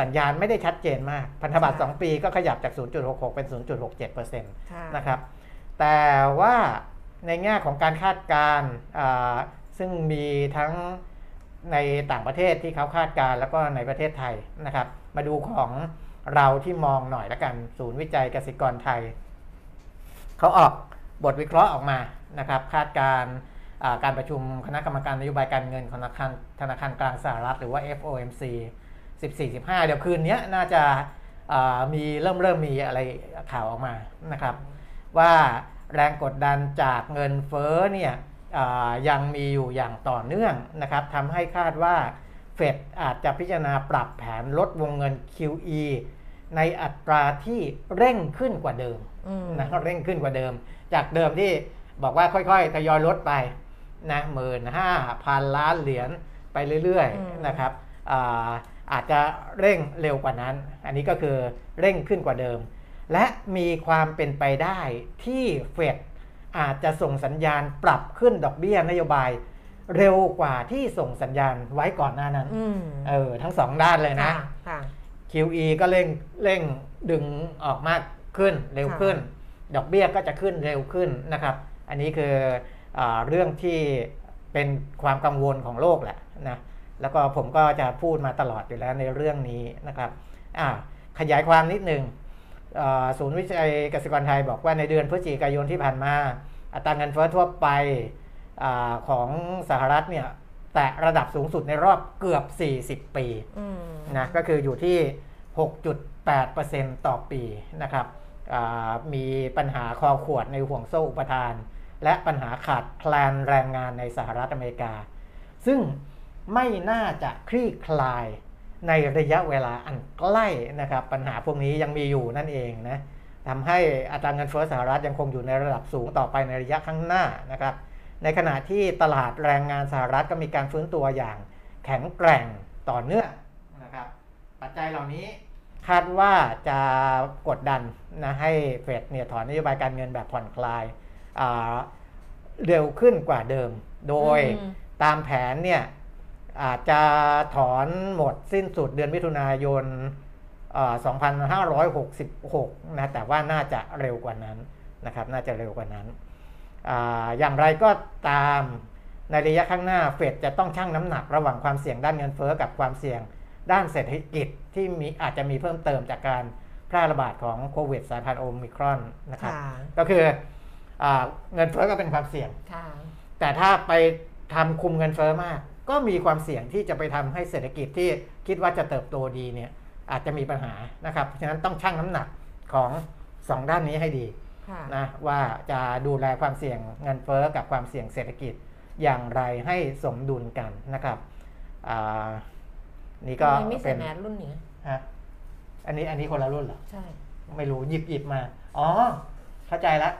สัญญาณไม่ได้ชัดเจนมาก พันธบัตร 2 ปีก็ขยับจาก 0.66 เป็น 0.67%นะครับ แต่ว่าในแง่ของการคาดการณ์ซึ่งมีทั้งในต่างประเทศที่เขาคาดการณ์แล้วก็ในประเทศไทยนะครับ มาดูของเราที่มองหน่อยละกัน ศูนย์วิจัยกสิกรไทย เขาออกบทวิเคราะห์ออกมานะครับ คาดการณ์การประชุมคณะกรรมการนโยบายการเงินของธนาคารธนาคารกลางสหรัฐหรือว่า FOMC 14-15 เดี๋ยวคืนนี้น่าจะามีเริ่มเริ่มมีอะไรข่าวออกมานะครับ ว่าแรงกดดันจากเงินเฟ้อเนี่ยอ่ายังมีอยู่อย่างต่อเนื่องนะครับทำให้คาดว่าเฟดอาจจะพิจารณาปรับแผนลดวงเงิน QE ในอัตราที่เร่งขึ้นกว่าเดิมอืมนะเร่งขึ้นกว่าเดิม จากเดิมที่บอกว่าค่อยๆทยอยลดไปนะหมื่นห้าพันล้านเหรียญไปเรื่อยอืมๆนะครับอ่าอาจจะเร่งเร็วกว่านั้น อันนี้ก็คือเร่งขึ้นกว่าเดิม และมีความเป็นไปได้ที่เฟดอาจจะส่งสัญญาณปรับขึ้นดอกเบี้ยนโยบาย เร็วกว่าที่ส่งสัญญาณไว้ก่อนหน้านั้นอืมเออทั้งสองด้านเลยนะค่ะค่ะ QE ก็เร่งเร่งดึงออกมากขึ้นเร็วขึ้น ดอกเบี้ยก็จะขึ้นเร็วขึ้นนะครับ อันนี้คืออาเรื่องที่เป็นความกังวลของโลกแหละนะแล้วก็ผมก็จะพูดมาตลอดอยู่แล้วในเรื่องนี้นะครับอ่าขยายความนิดหนึ่งอ่า ศูนย์วิจัยเกษตรกรไทยบอกว่าในเดือนพฤศจิกายนที่ผ่านมา อัตราเงินเฟ้อทั่วไปอาของสหรัฐเนี่ยแตะระดับสูงสุดในรอบเกือบ 40 ปีอืมนะก็คืออยู่ที่ 6.8%ต่อปีนะครับอ่ามีปัญหาคอขวดในห่วงโซ่อุปทาน และปัญหาขาดแคลนแรงงานในสหรัฐอเมริกา ซึ่งไม่น่าจะคลี่คลาย ในระยะเวลาอันใกล้นะครับปัญหาพวกนี้ยังมีอยู่นั่นเองนะทำให้อัตราเงินเฟ้อสหรัฐยังคงอยู่ในระดับสูงต่อไปในระยะข้างหน้านะครับในขณะที่ตลาดแรงงานสหรัฐก็มีการฟื้นตัวอย่างแข็งแกร่งต่อเนื่องนะครับปัจจัยเหล่านี้คาดว่าจะกดดันนะให้เฟดเนี่ยถอนนโยบายการเงินแบบผ่อนคลายอ่าเร็วขึ้นกว่าเดิม โดยอืมตามแผนเนี่ย อาจจะถอนหมดสิ้นสุดเดือนมิถุนายนเอ่อ2566 นะ แต่ว่าน่าจะเร็วกว่านั้นนะครับ น่าจะเร็วกว่านั้นอาอย่างไรก็ตามในระยะข้างหน้าเฟดจะต้องชั่งน้ำหนักระหว่างความเสี่ยงด้านเงินเฟ้อกับความเสี่ยงด้านเศรษฐกิจที่มีอาจจะมีเพิ่มเติมจากการแพร่ระบาดของโควิดสายพันธุ์โอมิครอนนะครับค่ะก็คืออาเงินเฟ้อก็เป็นความเสี่ยงค่ะแต่ถ้าไปทำคุมเงินเฟ้อมาก ก็มีความเสี่ยงที่จะไปทำให้เศรษฐกิจที่คิดว่าจะเติบโตดีเนี่ยอาจจะมีปัญหานะครับเพราะฉะนั้นต้องชั่งน้ำหนักของสองด้านนี้ให้ดีค่ะนะว่าจะดูแลความเสี่ยงเงินเฟ้อกับความเสี่ยงเศรษฐกิจอย่างไรให้สมดุลกันนะครับอ่านี่ก็ทำไมไม่เป็ใส่นแมสรุ่นนี้ฮะอันนี้อันนี้คนละรุ่นเหรอใช่ไม่รู้หยิบหยิบมา อ๋อ เข้าใจละ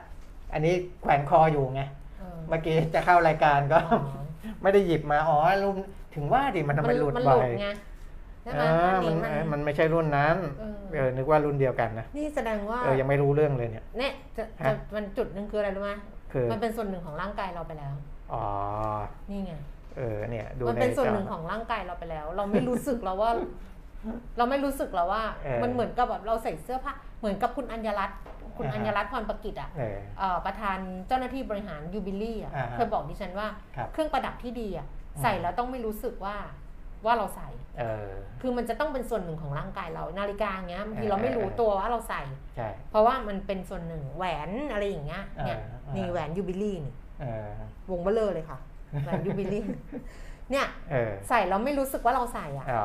อันนี้แขวนคออยู่ไงเออเมื่อกี้จะเข้ารายการก็อ๋อ ไม่ได้หยิบมาอ๋อรุ่นถึงว่าดิมันทำไมหลุดมันบ่หอลุดยไงใช่ไหเอมออันมันนี้มันเออมันไม่ใช่รุ่นนั้นเออเออนึกว่ารุ่นเดียวกันนะนี่แสดงว่าเออยังไม่รู้เรื่องเลยเนี่ยเนี่ยจะฮะจะมันจุดหนึ่งคืออะไรรู้ไหมคือมันเป็นส่วนหนึ่งของร่างกายเราไปแล้วอ๋อนี่ไงเออเนี่ยดูมันในเป็นส่วนจหนึ่งของร่างกายเราไปแล้ว เราไม่รู้สึกแล้วว่า เราไม่รู้สึกแล้วว่าเออมันเหมือนกับแบบเราใส่เสื้อผ้า เหมือนกับคุณอัญญรัตน์คุณอ่าฮะอัญญรัตน์พรประกิตอะเออเอ่อประธานเจ้าหน้าที่บริหารยูบิลี่อะอ่าฮะเคยบอกดิฉันว่าครับเครื่องประดับที่ดีอะอืมใส่แล้วต้องไม่รู้สึกว่าว่าเราใส่เออคือมันจะต้องเป็นส่วนหนึ่งของร่างกายเรา นาฬิกาอย่างเงี้ยบางทีเออเราไม่รู้เออตัวว่าเราใส่ใช่เพราะว่ามันเป็นส่วนหนึ่งแหวนอะไรอย่างเงี้ย เนี่ยเออเออนี่แหวนยูบิลี่นี่เออวงเบลเลอร์เลยค่ะ แหวนยูบิลี่ เนี่ยเออใส่แล้วไม่รู้สึกว่าเราใส่อะอ๋อ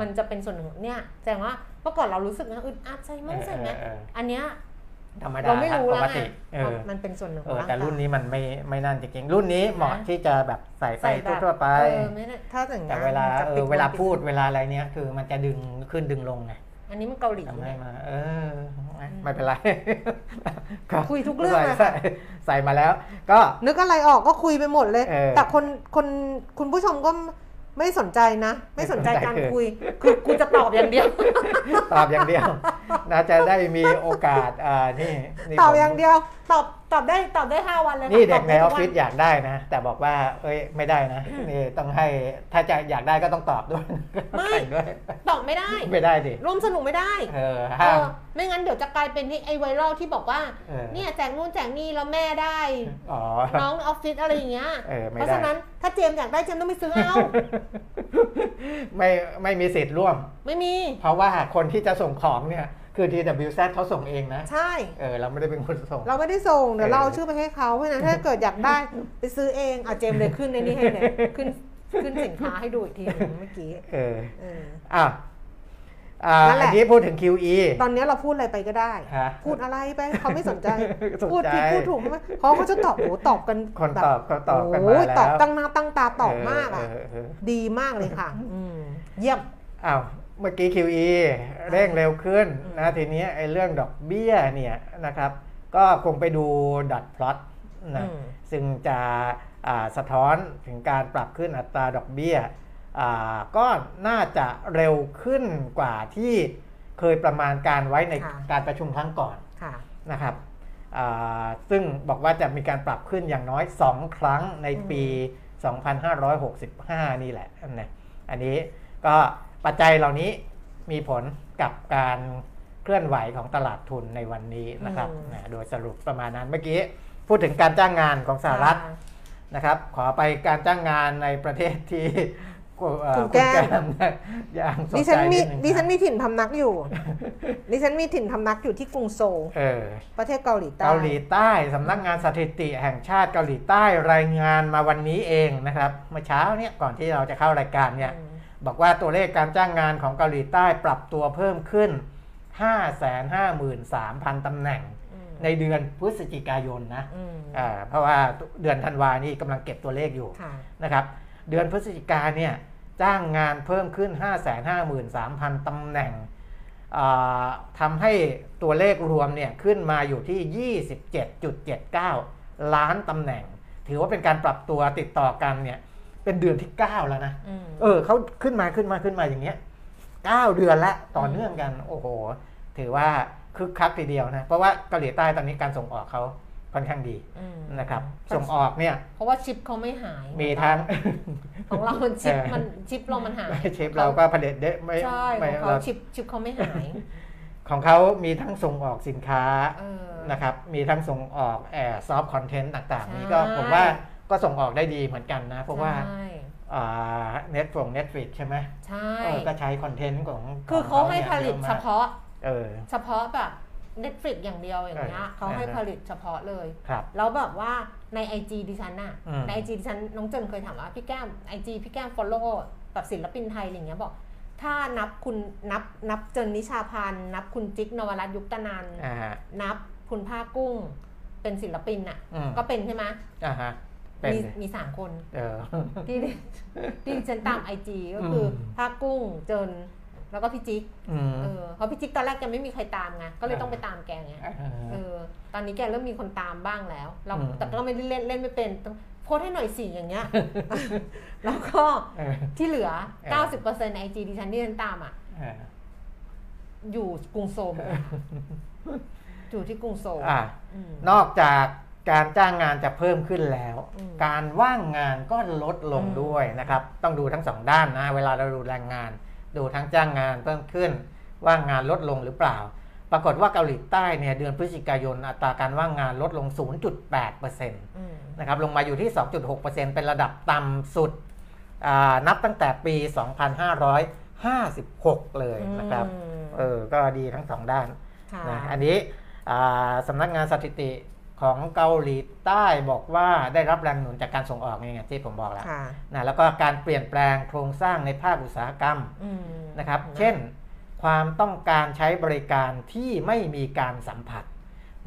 มันจะเป็นส่วนหนึ่งเนี่ยแสดงว่า เมื่อก่อนเรารู้สึกนะอึดอัดใส่มั้งใส่ไหมเออเอออันเนี้ยธรรมดาเราไม่รู้ปแล้วกไงติเออมันเป็นส่วนหนึ่งขเอองอร่างแต่กายรุ่นนี้มันไม่ไม่นั่นจริงๆรุ่นนี้เหมาะนะที่จะแบบใส่ไปใส่แบบทั่วๆไปเออไม่ได้ถ้าถึงแต่เวลาจะเอปิอเวลาปิพูดเวลาอะไรเนี้ยคือมันจะดึงขึ้นดึงลงไงอันนี้มันเกาหลีทำให้ไงมา เออ ไม่เป็นไรคุยทุกเรื่องใส่อะใส่ใส่มาแล้ว ก็นึกอะไรออกก็คุยไปหมดเลยเออแต่คนคนคุณผู้ชมก็ ไม่สนใจนะ ไม่สนใจไม่สนใจการคือคุย คือกูจะตอบอย่างเดียว ตอบอย่างเดียวน่าจะได้มีโอกาสอ่านี่นี่ตอบผมอย่างเดียว ตอบ ตอบได้ตอบได้ห้าวันเลยค่ะนี่เด็กตบในไทุออฟฟิศวันอยากได้นะ แต่บอกว่า เอ้ยไม่ได้นะนี่ต้องให้ถ้าจะอยากได้ก็ต้องตอบด้วยไม่แข่งด้วยตอบไม่ได้ไม่ได้ดิร่วมสนุกไม่ได้เออเอห้ามอไม่งั้นเดี๋ยวจะกลายเป็นที่ไอไวรัลที่บอกว่าเออเนี่ยแจกนู่นแจกนี่แล้วแม่ได้อ๋อน้องออฟฟิศอะไรอย่างเงี้ยเออไม่เพราะได้ฉะนั้นถ้าเจมส์อยากได้เจมส์ต้องไปซื้อเอาไม่ไม่มีสิทธิ์ร่วม ไม่มี เพราะว่าคนที่จะส่งของเนี่ย คือ TWZ เขาส่งเองนะ ใช่ เออเราไม่ได้เป็นคนส่ง เราไม่ได้ส่ง เดี๋ยวเออเราเอาชื่อไปให้เขาเพราะฉะนั้นถ้าเกิดอยากได้ไปซื้อเองอะเจมส์เลยขึ้นในนี้ให้เลยขึ้นขึ้นสินค้าให้ดูอีกทีหนึงเมื่อกี้ เออเอออะอ่านั่นแหอัละนนี้พูดถึง QE ตอนนี้เราพูดอะไรไปก็ได้ฮะพูดอะไรไปเขาไม่สนใจสนใจ พูดผิดพูดถูกไหมเขาเขาจะตอบโอ้ตอบกันคนแบบตอบเขาตอบกันมาโอ้ยแล้วตอบตั้งหน้าตั้งตาตอบมากอะเเออดีมากเลยค่ะอืมเยี่ยมอ้าว เมื่อกี้ QE เร่งเร็วขึ้นนะทีนี้ไอ้เรื่องดอกเบี้ยเนี่ยนะครับก็คงไปดูดัตพลอตนะอืมซึ่งจะอ่าสะท้อนถึงการปรับขึ้นอัตราดอกเบี้ยอ่าก็น่าจะเร็วขึ้นกว่าที่เคยประมาณการไว้ในค่ะการประชุมครั้งก่อนค่ะนะครับอ่าซึ่งบอกว่าจะมีการปรับขึ้นอย่างน้อย 2 ครั้งในปี 2565 นี่แหละนะอันนี้ก็ ปัจจัยเหล่านี้มีผลกับการเคลื่อนไหวของตลาดทุนในวันนี้นะครับอืมนะโดยสรุปประมาณนั้นเมื่อกี้พูดถึงการจ้างงานของสหรัฐนะครับ ขอไปการจ้างงานในประเทศที่เอ่อคุณแก้มมอย่างสนดิใจฉันมีนิดนึงดิฉันมีถิ่นพำนักอยู่ ดิฉันมีถิ่นพำนักอยู่ที่กรุงโซลเออประเทศเกาหลีใต้ เกาหลีใต้สำนักงานสถิติแห่งชาติเกาหลีใต้รายงานมาวันนี้เองนะครับ เมื่อเช้าเนี่ยก่อนที่เราจะเข้ารายการเนี่ยอืม บอกว่าตัวเลขการจ้างงานของเกาหลีใต้ปรับตัวเพิ่มขึ้น 553,000 ตำแหน่งอืมในเดือนพฤศจิกายนนะอืมอ่าเพราะว่าเดือนธันวานี่กำลังเก็บตัวเลขอยู่ค่ะนะครับ เดือนพฤศจิกาเนี่ยจ้างงานเพิ่มขึ้น 553,000 ตำแหน่งอ่าทำให้ตัวเลขรวมเนี่ยขึ้นมาอยู่ที่ 27.79 ล้านตำแหน่ง ถือว่าเป็นการปรับตัวติดต่อกันเนี่ย เป็นเดือนที่ 9 แล้วนะอืมเออเขาขึ้นมาขึ้นมาขึ้นมาอย่างเงี้ยเก้าเดือนละต่อเนื่องกัน โอ้โห ถือว่าคึกคักทีเดียวนะ เพราะว่าเกาหลีใต้ตอนนี้การส่งออกเขาค่อนข้างดีอืมนะครับ ส่งออกเนี่ย เพราะว่าชิปเขาไม่หาย มีทั้งของเรา มันชิปเออมันชิปเรามันหายเชฟเราก็ผลิตได้ไม่ใช่ไม่ของเขาเราชิปชิปเขาไม่หาย ของเขามีทั้งส่งออกสินค้าเออนะครับ มีทั้งส่งออกแอร์ซอฟต์คอนเทนต์ต่างๆ นี่ก็ใช่ผมว่า ก็ส่งออกได้ดีเหมือนกันนะ เพราะว่าใช่เน็ตฟงเน็ตฟิกใช่ไหมใช่เออก็ใช้คอนเทนต์ของคือขเขางให้นี่ยผลิตยอมกเฉพาะเออเฉพาะแบบ Netflix อย่างเดียวอย่างเงี้ยเออเขาให้เออผลิตเฉพาะเลยครับแล้วแบบว่าใน IG ดิฉันน่ะอืมใน IG ดิฉันน้องเจนเคยถามว่าพี่แก้ม IG พี่แก้ม follow แบบศิลปินไทยอะไรเงี้ยบอก ถ้านับคุณนับนับเจนนิชาพันธ์นับคุณจิ๊กนวรัตน์ยุคตนันท์อ่าฮะนับคุณผ้ากุ้งเป็นศิลปินน่ะอืมก็เป็นใช่ไหมอ่าฮะ เป็นมีดิมีสามคน เออ ที่ที่ฉันตามไอจีก็คืออมผ้ากุ้งเจินแล้วก็พี่จิ๊กอืม เออเพราะพี่จิ๊กตอนแรกแกไม่มีใครตามไงก็เลยต้องไปตามแกไงเอเอออ ตอนนี้แกเริ่มมีคนตามบ้างแล้ว เราอืม แต่ก็ไม่ได้เล่นเล่นไม่เป็นต้องโพสต์ให้หน่อยสิอย่างเงี้ย แล้วก็เออ ที่เหลือ เออ90%ในไอจีดิฉันที่ฉันตามอะ เอออยู่กรุงโซลหมดอยู่ที่กรุงโซลอะ อืมนอกจาก การจ้างงานจะเพิ่มขึ้นแล้วอืมการว่างงานก็ลดลงอืมด้วยนะครับ ต้องดูทั้งสองด้านนะ เวลาเราดูแรงงาน ดูทั้งจ้างงานเพิ่มขึ้น ว่างงานลดลงหรือเปล่า ปรากฏว่าเกาหลีใต้เนี่ยเดือนพฤศจิกายนอัตราการว่างงานลดลง 0.8%อืมนะครับ ลงมาอยู่ที่ 2.6%เป็นระดับต่ำสุดอ่านับตั้งแต่ปี 2556 เลยนะครับอืมเออ ก็ดีทั้งสองด้านค่ะนะอันนี้อ่าสำนักงานสถิติ ของเกาหลีใต้บอกว่าได้รับแรงหนุนจากการส่งออกนี่ไงที่ผมบอกแล้วค่ะนะแล้วก็การเปลี่ยนแปลงโครงสร้างในภาคอุตสาหกรรมอืมนะครับ เช่น ความต้องการใช้บริการที่ไม่มีการสัมผัส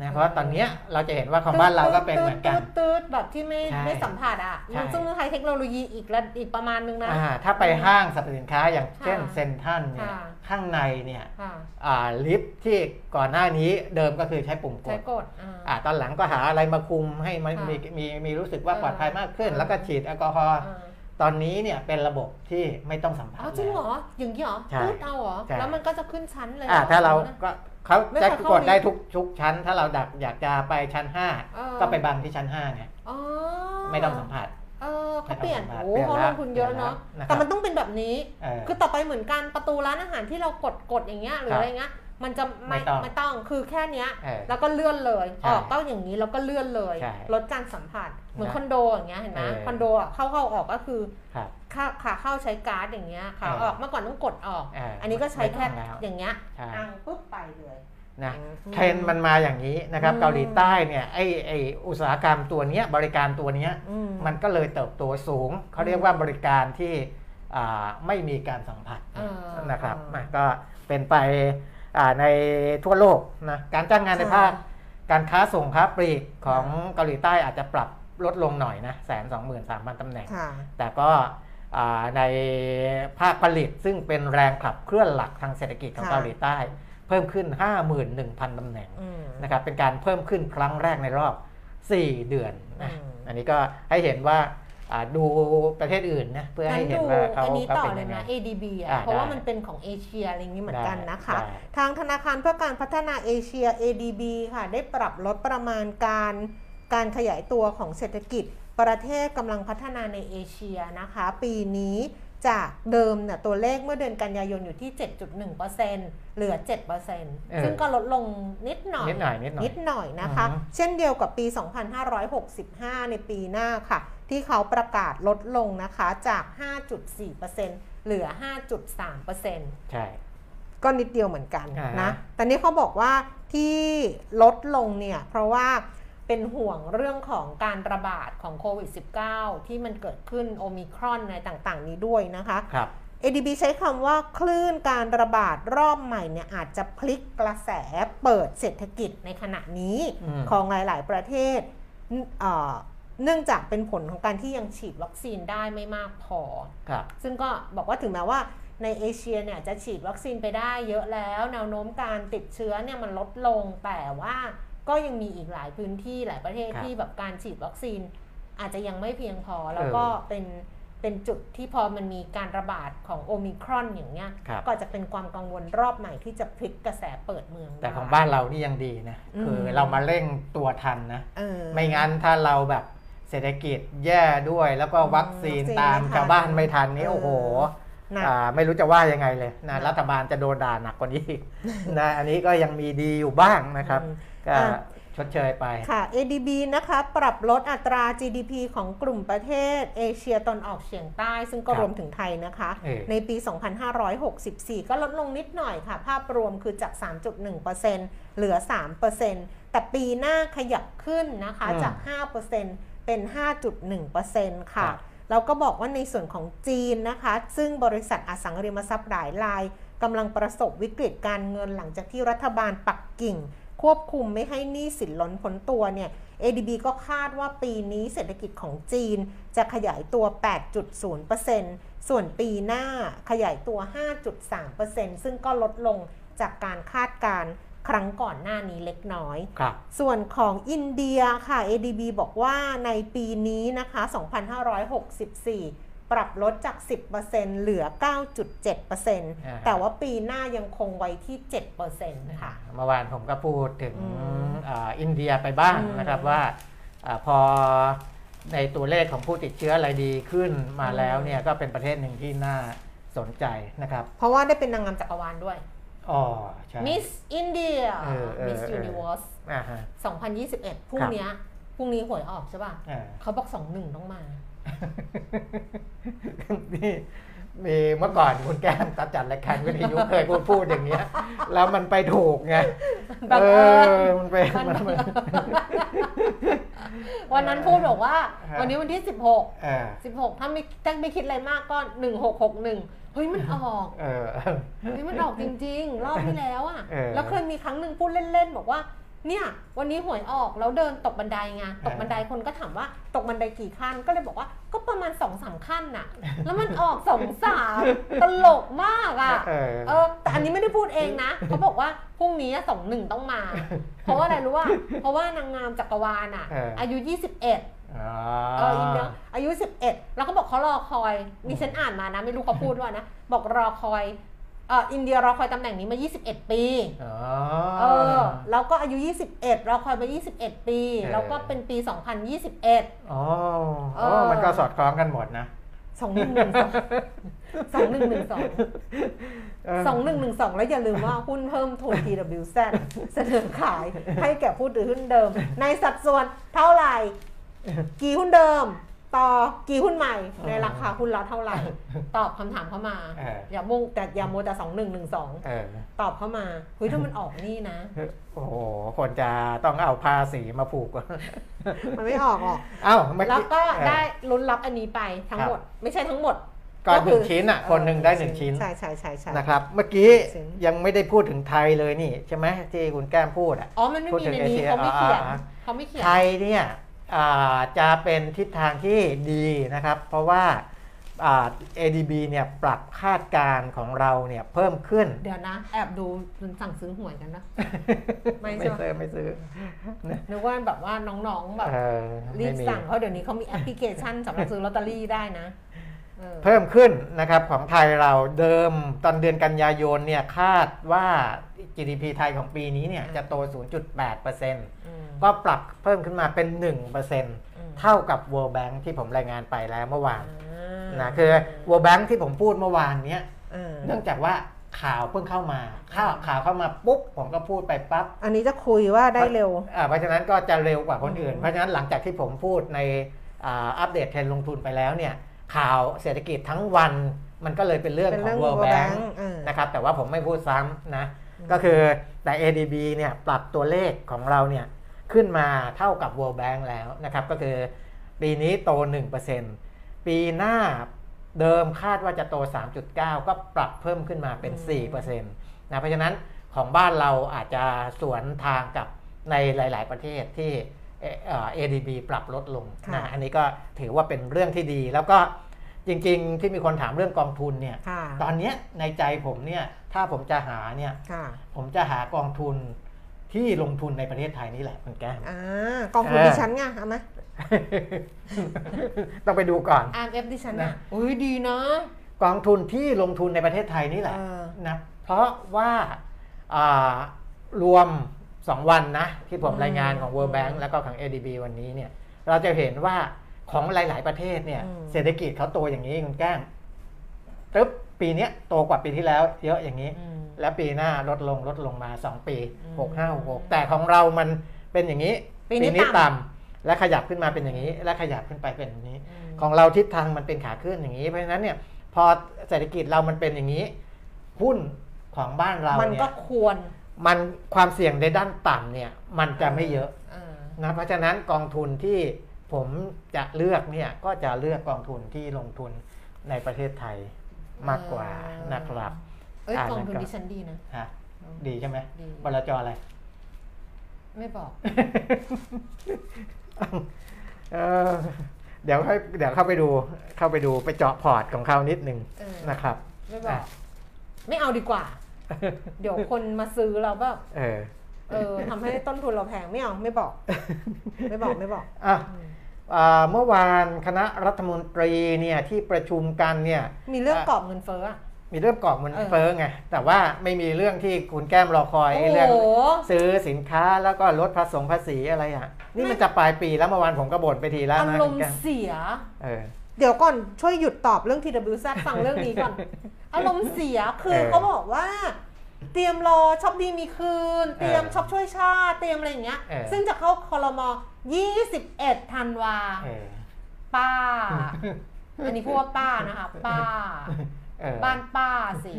นะเพราะว่าตอนเนี้ยเราจะเห็นว่าของบ้านเราก็เป็นเหมือนกันตืดๆแบบที่ไม่ใช่ไม่สัมผัสอะใช่มันซึ่งต้องใช้เทคโนโลยีอีกระอีกประมาณนึงนะอ่าถ้าไปห้างสรรพสินค้าอย่างเช่นค่ะเซนทรันเนี่ยค่ะข้างในเนี่ยค่ะอ่าลิฟท์ที่ก่อนหน้านี้เดิมก็คือใช้ปุ่มกใช้ดกดอ่าอ่าตอนหลังก็หาอะไรมาคุมให้มันค่ะมีมีมีรู้สึกว่าเออปลอดภัยมากขึ้นเออแล้วก็ฉีดแอลกอฮอล์อ่า ตอนนี้เนี่ยเป็นระบบที่ไม่ต้องสัมผัสอ๋อจริงเหรแล้วออย่างนี้เหรอใช่ตืดเอาเหรอ ใช่ แล้วมันก็จะขึ้นชั้นเลยอ่าหถ้าเรานะ ก็เขาไม่จะเคยเข้ากดได้ลิฟต์ทุกทุกชั้น ถ้าเราดักอยากจะไปชั้น เออ 5 ก็ไปบังที่ชั้น5ไงอ๋อไม่ต้องสัมผัส เออเขาเปลี่ยนไม่ต้องสัมผัสโอ้เปลี่ยนเขาแล้ลวงทุนเยอะเนาะ เปลี่ยนแล้วนะครับ แต่มันต้องเป็นแบบนี้ เออ คือต่อไปเหมือนกันประตูร้านอาหารที่เรากดกดอย่างเงี้ยหรือครับอะไรเงี้ย มันจะไม่ไม่ต้องไม่ต้องคือแค่เนี้ย เออแล้วก็เลื่อนเลยใช่ออกก็อย่างนี้แล้วก็เลื่อนเลยใช่ลดการสัมผัสเหมือนนะคอนโดอย่างเงี้ยเห็นไหมเออ คอนโดอะเข้าเข้าออกก็คือครับ ขาขาเข้าใช้การ์ดอย่างเงี้ยขาเออ ออกเมื่อก่อนต้องกดออก เอออัอันนี้ก็ใช้แค่ไม่ต้องแล้วอย่างเงี้ยใช่อังปุ๊บไปเลย นะอืมเทรนด์มันมาอย่างนี้นะครับอืม เกาหลีใต้เนี่ยไอไออุตสาหกรรมตัวเนี้ยบริการตัวเนี้ยอืมมันก็เลยเติบโตสูง เขาเรียกว่าบริการที่อ่าไม่มีการสัมผัสเออนะครับเออ มันก็เป็นไปอ่า ในทั่วโลกนะการจ้างงานในใช่ภาคการค้าส่งค้าปลีกของเกาหลีใต้อาจจะปรับลดลงหน่อยนะแสนสองหมื่นสามพันตำแหน่งค่ะแต่ก็อ่าในภาคผลิตซึ่งเป็นแรงขับเคลื่อนหลักทางเศรษฐกิจของค่ะเกาหลีใต้ เพิ่มขึ้น 51,000ตำแหน่งอืมนะครับเป็นการเพิ่มขึ้นครั้งแรกในรอบ 4 เดือนนะอืมอันนี้ก็ให้เห็นว่าอ่า ดูประเทศอื่นนะเพื่องั้ให้นเห็นดูว่าเขาอันนี้เขาต่อเป็นเลยัยงไงนะ ADB อะอ่าเพราะว่าได้มันเป็นของเอเชียอะไรอย่างนี้เหมือนกันนะคะได้ทางธนาคารเพื่อการพัฒนาเอเชีย ADB ค่ะได้ปรับลดประมาณการการขยายตัวของเศรษฐกิจ ประเทศกำลังพัฒนาในเอเชียนะคะ ปีนี้จากเดิมเนี่ยตัวเลขเมื่อเดือนกันยายนอยู่ที่ 7.1%เหลือ 7%ซึ่งก็ลดลงนิดหน่อย นิดหน่อย นิดหน่อยนิดหน่อยนะคะอือฮึเช่นเดียวกับปี 2565 ในปีหน้าค่ะที่เขาประกาศลดลงนะคะจาก 5.4%เหลือ 5.3%ใช่ ก็นิดเดียวเหมือนกันอ่าฮะนะ แต่นี้เขาบอกว่าที่ลดลงเนี่ย เพราะว่าเป็นห่วงเรื่องของการระบาดของโควิด -19 ที่มันเกิดขึ้นโอมิครอนในต่างๆ นี้ด้วยนะคะครับ ADB ใช้คำว่าคลื่นการระบาดรอบใหม่เนี่ยอาจจะพลิกกระแสเปิดเศรษฐกิจในขณะนี้อืมของหลาย ๆ ประเทศ เอ่อเนื่องจากเป็นผลของการที่ยังฉีดวัคซีนได้ไม่มากพอ ครับ ซึ่งก็บอกว่าถึงแม้ว่าในเอเชียเนี่ยจะฉีดวัคซีนไปได้เยอะแล้ว แนวโน้มการติดเชื้อเนี่ยมันลดลง แต่ว่าก็ยังมีอีกหลายพื้นที่หลายประเทศครับที่แบบการฉีดวัคซีน อาจจะยังไม่เพียงพอ แล้วก็เออเป็นเป็นจุดที่พอมันมีการระบาดของโอมิครอนอย่างเงี้ยครับ ก็จะเป็นความกังวลรอบใหม่ที่จะพลิกกระแสเปิดเมืองแต่ของได้บ้านเรานี่ยังดีนะ อืม คือเรามาเร่งตัวทันนะ เออ ไม่งั้นถ้าเราแบบ เศรษฐกิจแย่ด้วยแล้วก็วัคซีนวัคซีนตามไม่ทันชาวบ้านไม่ทันนี่เออโอ้โหหนักอ่าไม่รู้จะว่ายังไงเลยหนันะกรัฐบาลจะโดนด่าหนักกว่านี้อีกนะอันนี้ก็ยังมีดีอยู่บ้างนะครับอืมก็อะชดเชยไปค่ะ ADB นะคะปรับลดอัตรา GDP ของกลุ่มประเทศเอเชียตอนออกเฉียงใต้ ซึ่งก็ครับรวมถึงไทยนะคะเออในปี 2564 ก็ลดลงนิดหน่อยค่ะ ภาพรวมคือจาก 3.1%เหลือ 3%แต่ปีหน้าขยับขึ้นนะคะอืมจาก 5% เป็น 5.1%ค่ะครับแล้วก็บอกว่าในส่วนของจีนนะคะ ซึ่งบริษัทอสังหาริมทรัพย์หลายรายกำลังประสบวิกฤตการเงินหลังจากที่รัฐบาลปักกิ่ง ควบคุมไม่ให้หนี้สินล้นพ้นตัวเนี่ย ADB ก็คาดว่าปีนี้เศรษฐกิจของจีนจะขยายตัว 8.0%ส่วนปีหน้าขยายตัว 5.3%ซึ่งก็ลดลงจากการคาดการณ์ ครั้งก่อนหน้านี้เล็กน้อยครับส่วนของอินเดียค่ะ ADB บอกว่าในปีนี้นะคะ 2564 ปรับลดจาก 10%เหลือ 9.7%แต่ว่าปีหน้ายังคงไว้ที่ 7%ค่ะ เมื่อวานผมก็พูดถึงอืมอ่าอินเดียไปบ้างอืมนะครับว่าอาพอในตัวเลขของผู้ติดเชื้ออะไรดีขึ้นมาแล้วอืมเนี่ยก็เป็นประเทศหนึ่งที่น่าสนใจนะครับ เพราะว่าได้เป็นนางงามจักรวาลด้วย อ๋อใช่ Miss India เออเออ Miss เออ Universe อ่าฮะ 2021 พรุ่งครับเนี้ยพรุ่งนี้หวยออกใช่ป่ะอ่า เขาบอก21ต้องมา นี่มีเมื่อก่อนคุณแก้มตัดจัดรายการวิทยุเคยพูดพูดอย่างเงี้ย แล้วมันไปถูกไงบังเอเอิญ อมันไปมันมันมัน วันนั้นพูดบอกว่า ฮะ วันนี้วันที่ 16เออ16 ถ้าไม่ถ้าไม่คิดอะไรมากก็ 1661 เฮ้ยมันออกเออเฮ้ยมันออกจริง ๆ รอบที่แล้วอะเออแล้วเคยมีครั้งหนึ่งพูดเล่นๆบอกว่าเนี่ยวันนี้หวยออกแล้วเดินตกบันไดไงตกบันไดคนก็ถามว่าตกบันไดกี่ขั้นก็เลยบอกว่าก็ประมาณสองสามขั้นน่ะ แล้วมันออกสองสามตลกมากอะเออเออแต่อันนี้ไม่ได้พูดเองนะเขาบอกว่าพรุ่งนี้สองหนึ่งต้องมา เพราะว่าอะไรรู้ว่าเพราะว่านางงามจักรวาลอะเออออายุ21อ๋อ เอออินเดียอายุ 11 แล้วก็บอกเขารอคอยนี่ฉันอ่านมานะ ไม่รู้เขาพูดว่านะ บอกรอคอยเอออินเดียรอคอยตำแหน่งนี้มา 21 ปีอ๋อเออแล้วก็อายุ 21 รอคอยมา 21 ปีเออแล้วก็เป็นปี 2021อ๋อเอโอ้อมันก็สอดคล้องกันหมดนะ2112 2112 2112แล้วอย่าลืมว่าหุ้นเพิ่มทุน TWZ เสนอขายให้แก่ผู้ถือหุ้นเดิม ในสัดส่วนเท่าไหร่ กี่หุ้นเดิม ต่อกี่หุ้นใหม่ ในราคาหุ้นละเท่าไหร่ ตอบคำถามเข้ามาเอออย่ามุ่งแต่อย่ามัวแต่สองหนึ่งหนึ่งสองเออตอบเข้ามาเฮ้ยถ้ามันออกนี่นะ โอ้โหคนจะต้องเอาภาษีมาผูก มันไม่ออกหรอกเอ้าเมื่อแล้วก็เออได้ลุ้นรับอันนี้ไปทั้งหมด ไม่ใช่ทั้งหมดก็หนึ่งชิ้นอะเคนหนึ่งได้หนึ่งชิ้นใช่ใช่ใช่ใช่นะครับ เมื่อกี้ชิ้นยังไม่ได้พูดถึงไทยเลยนี่ ใช่ไหมที่คุณแก้มพูดอะอ๋อมันไม่พูดมีถึงในนี้เอเชียเขาไม่เขียนอ่าเขาไม่เขียนไทยเนี่ยอ่า จะเป็นทิศทางที่ดีนะครับ เพราะว่าอ่า ADB เนี่ยปรับคาดการณ์ของเราเนี่ยเพิ่มขึ้น เดี๋ยวนะ แอบดูมันสั่งซื้อหวยกันนะ ไม่ไม่ใช่ไหมซื้อไม่ซื้อ นึกว่าแบบว่าน้องๆแบบเออรีบไม่มี สั่งเพราะเดี๋ยวนี้เขามีแอปพลิเคชันสำหรับซื้อลอตเตอรี่ได้นะ เออเพิ่มขึ้นนะครับของไทยเราเดิมตอนเดือนกันยายนเนี่ยคาดว่า GDP ไทยของปีนี้เนี่ยจะโต 0.8%อืมก็ปรับเพิ่มขึ้นมาเป็น1%อืมเท่ากับ World Bank ที่ผมรายงานไปแล้วเมื่อวานอ่านะคือ World Bank ที่ผมพูดเมื่อวานเนี้ยเออเนื่องจากว่าข่าวเพิ่งเข้ามาข่าวข่าวเข้ามาปุ๊บผมก็พูดไปปั๊บอันนี้จะคุยว่าได้เร็วอ่าเพราะฉะนั้นก็จะเร็วกว่าคนอื่นอืมเพราะฉะนั้นหลังจากที่ผมพูดในอ่าอัปเดตเทรนด์ลงทุนไปแล้วเนี่ย ข่าวเศรษฐกิจทั้งวันมันก็เลยเป็นเรื่องเป็นขอเรื่งอง World World Bank Bank เออนะครับแต่ว่าผมไม่พูดซ้ำนะก็คือแต่ ADB เนี่ยปรับตัวเลขของเราเนี่ยขึ้นมาเท่ากับ World Bank แล้วนะครับก็คือปีนี้โต 1%ปีหน้าเดิมคาดว่าจะโต 3.9 ก็ปรับเพิ่มขึ้นมาเป็น 4%นะเพราะฉะนั้นของบ้านเราอาจจะสวนทางกับในหลาย ๆ ประเทศที่เอ่อเอ่อ ADB ปรับลดลงค่ะนะอันนี้ก็ถือว่าเป็นเรื่องที่ดีแล้วก็ จริงๆ ที่มีคนถามเรื่องกองทุนเนี่ยค่ะตอนเนี้ยในใจผมเนี่ยถ้าผมจะหาเนี่ยค่ะผมจะหากองทุนที่ลงทุนในประเทศไทยนี่แหละคุณแก้มอ่ากองทุนเออดิฉันไงเอาไหมต้องไปดูก่อน RMF ดิฉันนะอะอุ้ยดีนะ กองทุนที่ลงทุนในประเทศไทยนี่แหละเออนะเพราะว่าอ่ารวม 2 วันนะ ที่ผมอืมรายงานของ World Bank อืมแล้วก็ของ ADB วันนี้เนี่ย เราจะเห็นว่า ของหลาย ๆ ประเทศเนี่ยอืมเศรษฐกิจเขาโตอย่างนี้คุณแก้มตึ๊บปีเนี้ยโตกว่าปีที่แล้ว เยอะอย่างนี้อืมแล้วปีหน้าลดลงลดลงมา 2 ปีอืม6 5 6 6แต่ของเรามันเป็นอย่างนี้ ปีนี้ต่ำต่ำและขยับขึ้นมาเป็นอย่างนี้ และขยับขึ้นไปเป็นอย่างนี้อืมของเราทิศทางมันเป็นขาขึ้นอย่างนี้ เพราะฉะนั้นเนี่ยพอเศรษฐกิจเรามันเป็นอย่างนี้ หุ้นของบ้านเรามันเนี่ก็ยควรมันความเสี่ยงในด้านต่ำเนี่ย มันจะไม่เยอะเออนะเพราะฉะนั้นกองทุนที่ ผมจะเลือกเนี่ยก็จะเลือกกองทุนที่ลงทุนในประเทศไทยมากกว่านะครับ เอ้ยอ่ากองทุนแล้วก็ดิฉันดีนะฮะดีใช่ไหมดีบลจอะไร ไม่บอกเออเดี๋ยวให้เดี๋ยวเข้าไปดูเข้าไปดูไปเจาะพอร์ตของเขานิดนึงเออนะครับ ไม่บอกอะไม่เอาดีกว่า เดี๋ยวคนมาซื้อเราแบบเออเออทำให้ต้นทุนเราแพงไม่เอาไม่บอก ไม่บอกไม่บอกอะอ่า เมื่อวานคณะรัฐมนตรีเนี่ยที่ประชุมกันเนี่ยมีเรื่องอะกรอบเงินเฟ้ออะมีเรื่องกรอบเงินเออเฟ้อไงแต่ว่าไม่มีเรื่องที่คุณแก้มรอคอยไอ้เรื่องโอ้โหซื้อสินค้าแล้วก็ลดภาษีภาษีอะไรอะ นี่ไม่มันจะปลายปีแล้วเมื่อวานผมก็บ่นไปทีแล้วอานะรคุมณณ์แก้มเสียเออเดี๋ยวก่อนช่วยหยุดตอบเรื่อง TWZ ฟังเรื่องนี้ก่อน อารมณ์เสียคือเออเขาบอกว่า เตรียมรอช็อปดีมีคืน เตรียมเออช็อปช่วยชาติเตรียมอะไรอย่างเงี้ยเออซึ่งจะเข้าคอรมอ21ธันวาเออป้า อันนี้พูดว่าป้านะคะป้าเออบ้านป้าสิ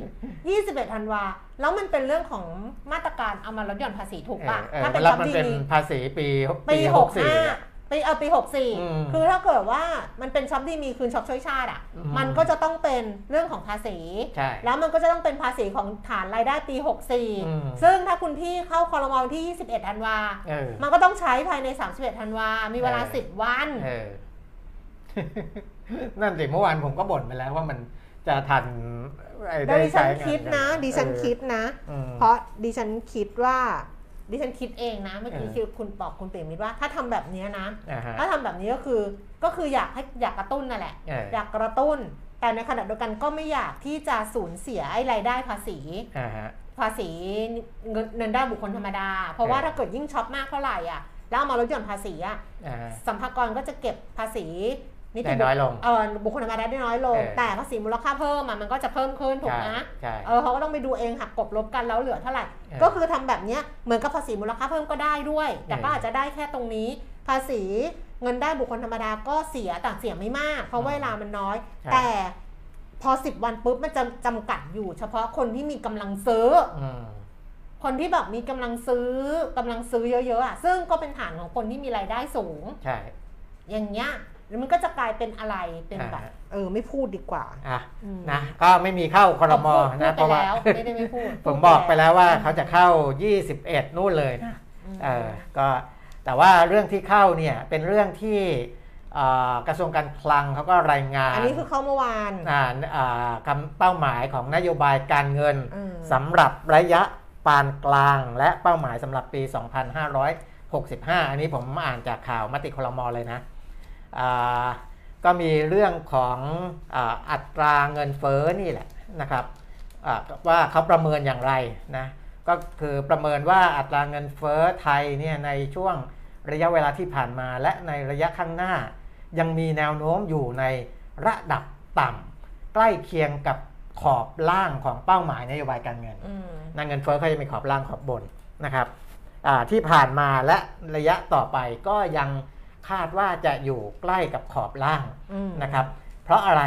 21ธันวา แล้วมันเป็นเรื่องของมาตรการเอามาลดหย่อนภาษีถูกป่ะเออถ้าเป็นแล้วช็อปมันดีเป็นมีภาษีปีปีหกห้า64อะ ปีเออปีหกสี่อืมคือถ้าเกิดว่ามันเป็นช็อปดีมีคืนช็อปช่วยชาติอะ อืม มันก็จะต้องเป็นเรื่องของภาษี ใช่ แล้วมันก็จะต้องเป็นภาษีของฐานรายได้ปี อืม 64 ซึ่งถ้าคุณพี่เข้าคอรมอลที่ 21ธันวา เออ มันก็ต้องใช้ภายใน 31ธันวา มีเวลา เออ 10 วัน เออ นั่นสิเมื่อวานผมก็บ่นไปแล้วว่ามันจะทันไอ้ดิฉันใช้งาคิดนะกัดิฉันเออคิดนะ อืมเพราะดิฉันคิดว่า ดิฉันคิดเองนะเมื่อกี้เออคือคุณบอกคุณเปรมมิตรว่า ถ้าทำแบบนี้นะอ่าฮะถ้าทำแบบนี้ก็คือก็คืออยากให้อยากกระตุ้นนั่นแหละเอออยากกระตุ้น แต่ในขณะเดียวกันก็ไม่อยากที่จะสูญเสียไอ้รายได้ภาษีอ่าฮะภาษีเงินเงินได้บุคคลธรรมดา เพราะว่าเออถ้าเกิดยิ่งช็อปมากเท่าไหร่อะแล้วเอามาลดหย่อนภาษีอะอ่าฮะสัมภากรก็จะเก็บภาษี นิติได้บุน้อยลงเออบุคคลธรรมดาได้น้อยลงเออแต่ภาษีมูลค่าเพิ่มอะมันก็จะเพิ่มขึ้นถูกไหมใช่เออเขาก็ต้องไปดูเองหักกบลบกันแล้วเหลือเท่าไหร่เออก็คือทำแบบเนี้ยเหมือนกับภาษีมูลค่าเพิ่มก็ได้ด้วย แต่ก็เออออาจจะได้แค่ตรงนี้ ภาษีเงินได้บุคคลธรรมดาก็เสียแต่เสียไม่มาก เพราะเวลามันน้อยใช่แต่พอสิบวันปุ๊บมันจะจำกัดอยู่ เฉพาะคนที่มีกำลังซื้ออืมคนที่แบบมีกำลังซื้อกำลังซื้อเยอะๆอะซึ่งก็เป็นฐานของคนที่มีรายได้สูง ใช่ อย่างเงี้ย แล้วมันก็จะกลายเป็นอะไรเป็นแบบอ่าเออไม่พูดดีกว่าอะอืมนะก็ไม่มีเข้าคอรมอพูดนะเพพูดราะไปว่าแล้วไม่ได้ไม่พูดผมบอกไปแล้วว่าเขาจะเข้า 21 นู่นเลยนะอืมเออก็แต่ว่าเรื่องที่เข้าเนี่ยเป็นเรื่องที่อ่ากระทรวงการคลังเขาก็รายงาน อันนี้คือเข้าเมื่อวานอ่าอ่าคำเป้าหมายของนโยบายการเงินอืมสำหรับระยะปานกลาง และเป้าหมายสำหรับปี 2565 อันนี้ผมอ่านจากข่าวมติคลมเลยนะอ่า ก็มีเรื่องของอัตราเงินเฟ้อนี่แหละนะครับว่าเขาประเมินอย่างไรนะก็คือประเมินว่าอัตราเงินเฟ้อไทยเนี่ยในช่วงระยะเวลาที่ผ่านมาและในระยะข้างหน้า ยังมีแนวโน้มอยู่ในระดับต่ำใกล้เคียงกับขอบล่างของเป้าหมายนโยบายการเงินนางเงินเฟ้อเขาจะมีขอบล่างขอบบนนะครับที่ผ่านมาและระยะต่อไปก็ยัง คาดว่าจะอยู่ใกล้กับขอบล่างอืมนะครับ เพราะอะไร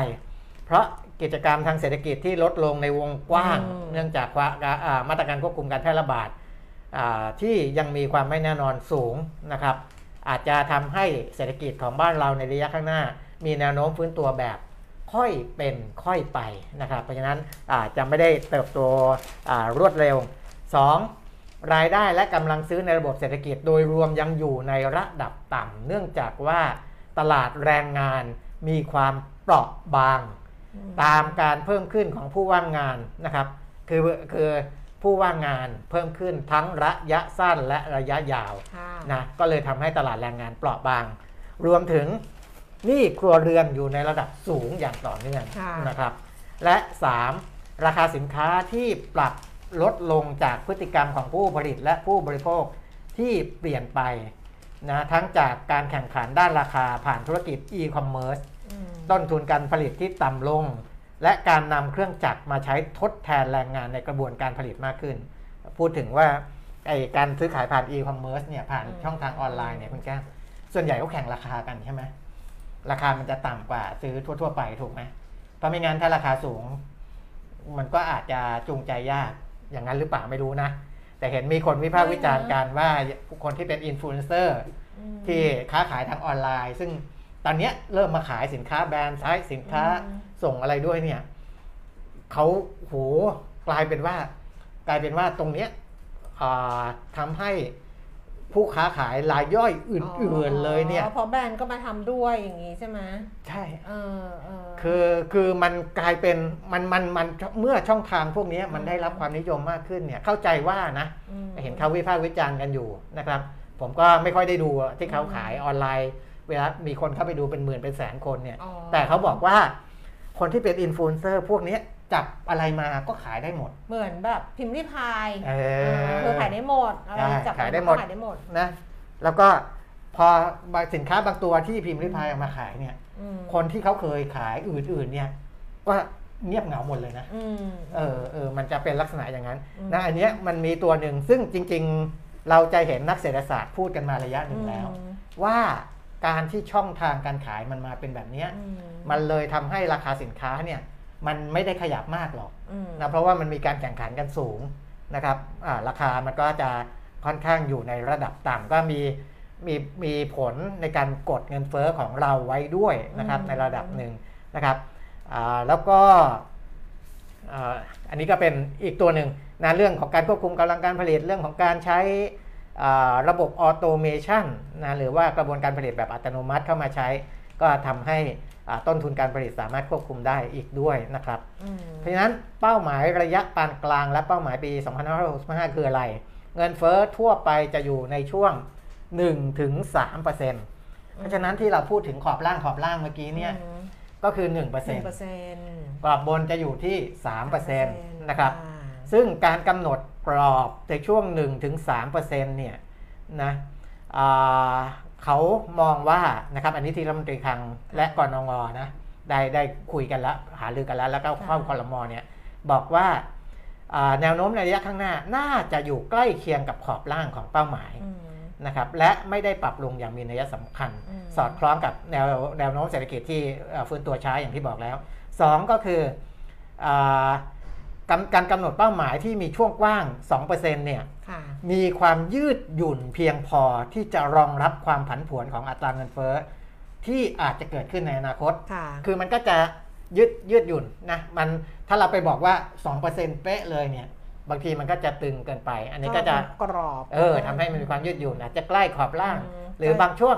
เพราะกิจกรรมทางเศรษฐกิจที่ลดลงในวงกว้างอืมเนื่องจากว่าอ่ามาตรการควบคุมการแพร่ระบาดอ่าที่ยังมีความไม่แน่นอนสูงนะครับ อาจจะทำให้เศรษฐกิจของบ้านเราในระยะข้างหน้า มีแนวโน้มฟื้นตัวแบบค่อยเป็นค่อยไปนะครับ เพราะฉะนั้นอาจจะไม่ได้เติบโตอ่ารวดเร็ว 2. รายได้และกำลังซื้อในระบบเศรษฐกิจโดยรวมยังอยู่ในระดับต่ำเนื่องจากว่าตลาดแรงงานมีความเปราะบาง ตามการเพิ่มขึ้นของผู้ว่างงานนะครับคือคือผู้ว่างงานเพิ่มขึ้นทั้งระยะสั้นและระยะยาวค่ะนะก็เลยทำให้ตลาดแรงงานเปราะบาง รวมถึงหนี้ครัวเรือนอยู่ในระดับสูงอย่างต่อเนื่องค่ะนะครับ และ 3. ราคาสินค้าที่ปรับ ลดลงจากพฤติกรรมของผู้ผลิตและผู้บริโภคที่เปลี่ยนไปนะทั้งจากการแข่งขันด้านราคาผ่านธุรกิจอีคอมเมิร์ซอืมต้นทุนการผลิตที่ต่ำลง และการนำเครื่องจักรมาใช้ทดแทนแรงงานในกระบวนการผลิตมากขึ้น พูดถึงว่าไอ้การซื้อขายผ่านอีคอมเมิร์ซเนี่ยผ่านช่องทางออนไลน์เนี่ยคุณแก้มส่วนใหญ่เขาแข่งราคากันใช่ไหมราคามันจะต่ำกว่าซื้อทั่ว ๆ ไปถูกไหมเพราะไม่งั้นถ้าราคาสูง มันก็อาจจะจูงใจยาก อย่างนั้นหรือเปล่าไม่รู้นะ แต่เห็นมีคนวิพากษ์วิจารณ์กันว่าคนที่เป็นอินฟลูเอนเซอร์อืมที่ค้าขายทางออนไลน์ ซึ่งตอนเนี้ยเริ่มมาขายสินค้าแบรนด์ใช้สินค้าอืมส่งอะไรด้วยเนี่ยเขาโหกลายเป็นว่ากลายเป็นว่าตรงเนี้ยอ่าทำให้ ผู้ค้าขายรายย่อยอื่นๆเลยเนี่ยอ๋อเพราะแบรนด์ก็มาทำด้วยอย่างนี้ใช่ไหมใช่เออเออคือคือมันกลายเป็นมันมันมันเมื่อช่องทางพวกเนี้ยมันได้รับความนิยมมากขึ้นเนี่ยเข้าใจว่านะมเห็นเขาวิพากษ์วิจารณ์กันอยู่นะครับ ผมก็ไม่ค่อยได้ดูที่เขาขายออนไลน์ เวลามีคนเข้าไปดูเป็นหมื่นเป็นแสนคนเนี่ยอ๋อแต่เขาบอกว่าคนที่เป็นอินฟลูเอนเซอร์พวกเนี้ย จับอะไรมาก็ขายได้หมด เหมือนแบบพิมพ์ริพายเออคือขายได้หมดอะไรใช่จับขายได้หมดขายได้หมดนะ แล้วก็พอบางสินค้าบางตัวที่พิมพ์ริพายเอามาขายเนี่ยอืมคนที่เขาเคยขายอื่นๆ เนี่ยก็เงียบเหงาหมดเลยนะอืมเออเออมันจะเป็นลักษณะอย่างนั้นอืมนะอันเนี้ยมันมีตัวหนึ่งซึ่งจริง ๆ เราจะเห็นนักเศรษฐศาสตร์พูดกันมาระยะหนึ่งแล้วอืมว่าการที่ช่องทางการขายมันมาเป็นแบบเนี้ยอืมมันเลยทำให้ราคาสินค้าเนี่ย มันไม่ได้ขยับมากหรอกอืมนะเพราะว่ามันมีการแข่งขันกันสูงนะครับอ่าราคามันก็จะค่อนข้างอยู่ในระดับต่ำก็มีมีมีผลในการกดเงินเฟ้อของเราไว้ด้วยนะครับในระดับหนึ่งนะครับอ่าแล้วก็อ่าอันนี้ก็เป็นอีกตัวหนึ่งนะเรื่องของการควบคุมกำลังการผลิตเรื่องของการใช้อ่าระบบออโตเมชันนะหรือว่ากระบวนการผลิตแบบอัตโนมัติเข้ามาใช้ ก็ทำให้อ่า ต้นทุนการผลิตสามารถควบคุมได้อีกด้วยนะครับอืมเพราะฉะนั้นเป้าหมายระยะปานกลางและเป้าหมายปี 2565 คืออะไร เงินเฟ้อทั่วไปจะอยู่ในช่วง1-3%ถึง3%เพราะฉะนั้นที่เราพูดถึงขอบล่างขอบล่างเมื่อกี้เนี่ยอืมก็คือ1%หนึ่งเปอร์เซ็นต์กรอบบนจะอยู่ที่ 3%นะครับอ่าซึ่งการกำหนดกรอบในช่วง 1-3%เนี่ยนะอ่า เขามองว่านะครับอันนี้ที่รัฐมนตรีคลังและกรงงนะได้ได้คุยกันแล้วหารือกันแล้ว แล้วก็เข้าคอรมอเนี่ยบอกว่าอ่าแนวโน้มในระยะข้างหน้าน่าจะอยู่ใกล้เคียงกับขอบล่างของเป้าหมายอืมนะครับและไม่ได้ปรับลงอย่างมีนัยสำคัญอืมสอดคล้องกับแนวแนวโน้มเศรษฐกิจที่เอ่อฟื้นตัวช้าอย่างที่บอกแล้ว 2 ก็คืออากำการกำหนดเป้าหมายที่มีช่วงกว้าง 2%เนี่ยค่ะ มีความยืดหยุ่นเพียงพอที่จะรองรับความผันผวนของอัตราเงินเฟ้อที่อาจจะเกิดขึ้นในอนาคตค่ะคือมันก็จะยืดยืดหยุ่นนะ มันถ้าเราไปบอกว่า 2%เป๊ะเลยเนี่ย บางทีมันก็จะตึงเกินไป อันนี้ก็จะกรอบ เออทำให้มันมีความยืดหยุ่น อาจจะใกล้ขอบล่างอืมหรือบางช่วง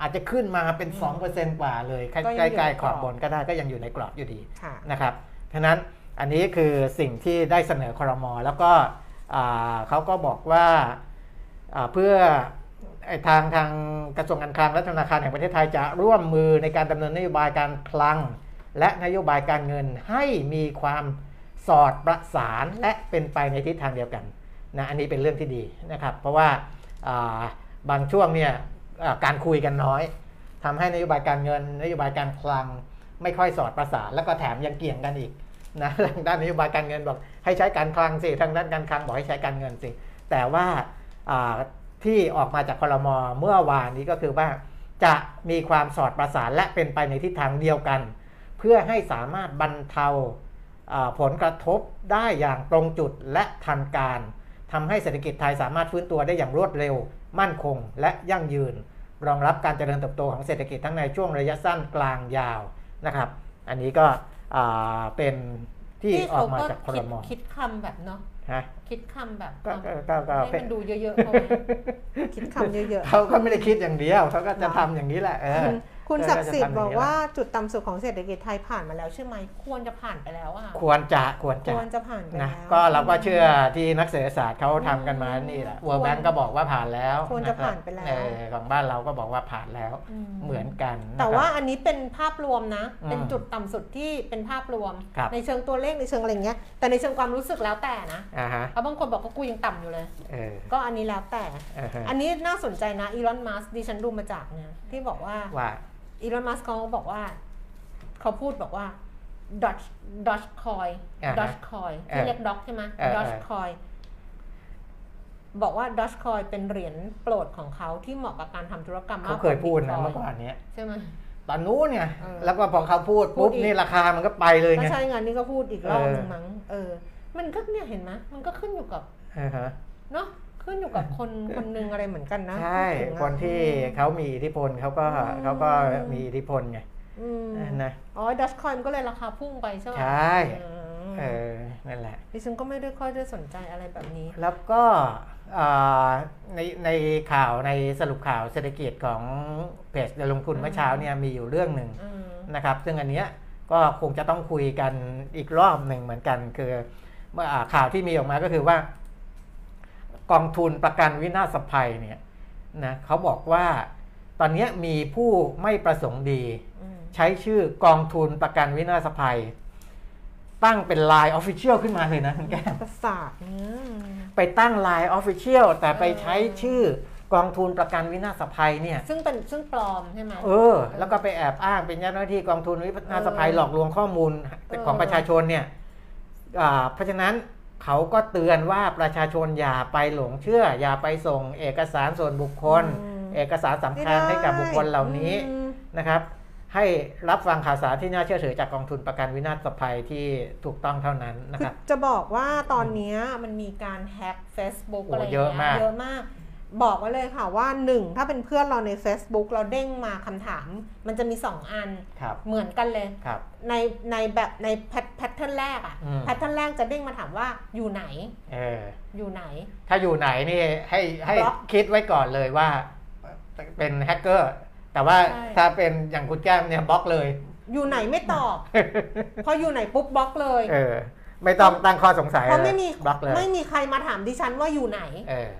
อาจจะขึ้นมาเป็น 2%กว่าเลย ใกก็ยังอยู่ล้ในๆกขรออบบบนก็ได้ก็ยังอยู่ในกรอบอยู่ดีค่ะนะครับฉะนั้นอันนี้คือสิ่งที่ได้เสนอครมแล้วก็อ่า เขาก็บอกว่าเพื่อทางทางกระทรวงการคลังและธนาคารแห่งประเทศไทยจะร่วมมือในการดำเนินนโยบายการคลัง และนโยบายการเงินให้มีความสอดประสานและเป็นไปในทิศทางเดียวกันนะอันนี้เป็นเรื่องที่ดีนะครับ เพราะว่าบางช่วงเนี่ยการคุยกันน้อยทำให้นโยบายการเงิน นโยบายการคลังไม่ค่อยสอดประสานแล้วก็แถมยังเกี่ยงกันอีก นะทางด้านนโยบายการเงินบอกให้ใช้การคลังสิทางด้านการคลังบอกให้ใช้การเงินสิ แต่ว่าที่ออกมาจากคลมเมื่อวานนี้ก็คือว่าจะมีความสอดประสานและเป็นไปในทิศทางเดียวกัน เพื่อให้สามารถบรรเทาผลกระทบได้อย่างตรงจุดและทันการทำให้เศรษฐกิจไทยสามารถฟื้นตัวได้อย่างรวดเร็ว มั่นคง และยั่งยืน รองรับการเจริญเติบโตของเศรษฐกิจทั้งในช่วงระยะสั้นกลางยาวนะครับ อันนี้ก็ เป็นที่ออกมาจากครมคิดคำแบบเนาะฮะคิดคำแบบก็ก็ก็ก็ให้มันดูเยอะๆเขาไว้คิดคำเยอะเขาก็ไม่ได้คิดอย่างเดียวเขาก็จะทำอย่างนี้แหละเอๆอ คุณคุณเออศักดิ์สิทธิ์ก็จะทำอย่างนี้บอกว่าจุดต่ำสุดของเศรษฐกิจไทยผ่านมาแล้วใช่ไหมควรจะผ่านไปแล้วอะควรจะควรคจะวรจะผ่านไปนะแล้วก็เราก็เชื่อที่นักเศรษฐศาสตร์เขาทำกันมานี่แหละ World Bank ก็บอกว่าผ่านแล้วควรจะคบผ่านไปแล้วเออของบ้านเราก็บอกว่าผ่านแล้วอืมเหมือนกัน แต่นะครับว่าอันนี้เป็นภาพรวมนะอืมเป็นจุดต่ำสุดที่เป็นภาพรวมครับในเชิงตัวเลขในเชิงอะไรเงี้ยแต่ในเชิงความรู้สึกแล้วแต่นะอ่าฮะเพราะบางคนบอกว่ากูยังต่ำอยู่เลยเออก็อันนี้แล้วแต่อ่าฮะอันนี้น่าสนใจนะอีลอนมัสดิฉันดูมาจากเนี่ยที่บอกว่าว่า อีลอนมัสเขาบอกว่า เขาพูดบอกว่า Dodge Dodge Coin อ่าฮะ Dodge Coin เออที่เรียกด็อกใช่ไหมเออ Dodge เออ Coin บอกว่า Dodge Coin เป็นเหรียญโปรดของเขาที่เหมาะกับการทำธุรกรรมเขามากกเคว่ายพูดนะ Bitcoin เมื่อก่อนเนี้ยใช่ไหมตอนนู้นไงเออแล้วก็พอเขาพูดพูปุ๊ดบอีกนี่ราคามันก็ไปเลยก็ไงใช่งานนี้ก็พูดอีกรอบเออหนึ่งมั้งเออ มันก็เนี่ยเห็นไหมมันก็ขึ้นอยู่กับอ่าฮะเนาะ ขึ้นอยู่กับคนคนหนึงอะไรเหมือนกันนะ ใช่พูดถึงอะคนที่เขามีอิทธิพลเขาก็อืมเขาก็มีอิทธิพลไงอืมนะอ๋อดัชคอยมันก็เลยราคาพุ่งไปใช่ไหมใช่อืมเออนั่นแหละดิฉันก็ไม่ได้ค่อยได้สนใจอะไรแบบนี้ แล้วก็อ่าในในข่าวในสรุปข่าวเศรษฐกิจของเพจเดลงทุนเมื่อเช้าเนี่ยมีอยู่เรื่องหนึ่งอืมนะครับ ซึ่งอันเนี้ยก็คงจะต้องคุยกันอีกรอบหนึ่งเหมือนกัน คือเมื่ออ่าข่าวที่มีออกมาก็คือว่า กองทุนประกันวินาศภัยเนี่ยนะเขาบอกว่าตอนเนี้ยมีผู้ไม่ประสงค์ดีอืมใช้ชื่อกองทุนประกันวินาศภัย ตั้งเป็น Line Official ขึ้นมาเลยนะคุณแก้มประสาทเนี่ยไปตั้ง Line Official แต่ไปใช้ชื่อกองทุนประกันวินาศภัยเนี่ยซึ่งเป็นซึ่งปลอมใช่ไหมเออ แล้วก็ไปแอบอ้างเป็นเจ้าหน้าที่กองทุนวินาศภัยเออหลอกลวงข้อมูลเออของประชาชนเนี่ยอ่าเพราะฉะนั้น เขาก็เตือนว่าประชาชนอย่าไปหลงเชื่อ อย่าไปส่งเอกสารส่วนบุคคล เอกสารสำคัญให้กับบุคคลเหล่านี้อืมนะครับ ให้รับฟังข่าวสารที่น่าเชื่อถือจากกองทุนประกันวินาศภัยที่ถูกต้องเท่านั้นนะคืคอรับจะบอกว่าตอนเนี้ยมันมีการแฮ็ก Facebook โอ้อะไรอย่างเยอะเงี้มากยเยอะมาก บอกไว้เลยค่ะว่าหนึ่งถ้าเป็นเพื่อนเราใน Facebook เราเด้งมาคำถาม มันจะมีสองอันครับเหมือนกันเลยครับในในแบบใน pattern แรกอะอืม pattern แรกจะเด้งมาถามว่าอยู่ไหนเอออยู่ไหน ถ้าอยู่ไหนนี่ให้ให้บล็อกคิดไว้ก่อนเลยว่าเป็นแฮกเกอร์แต่ว่าใช่ถ้าเป็นอย่างคุณแก้มเนี่ยบล็อกเลย อยู่ไหนไม่ตอบพออยู่ไหนปุ๊บบล็อกเลย เออ ไม่ต้องตั้งข้อสงสัยเพราะไม่มีบล็อกเลยไม่มีใครมาถามดิฉันว่าอยู่ไหน เออ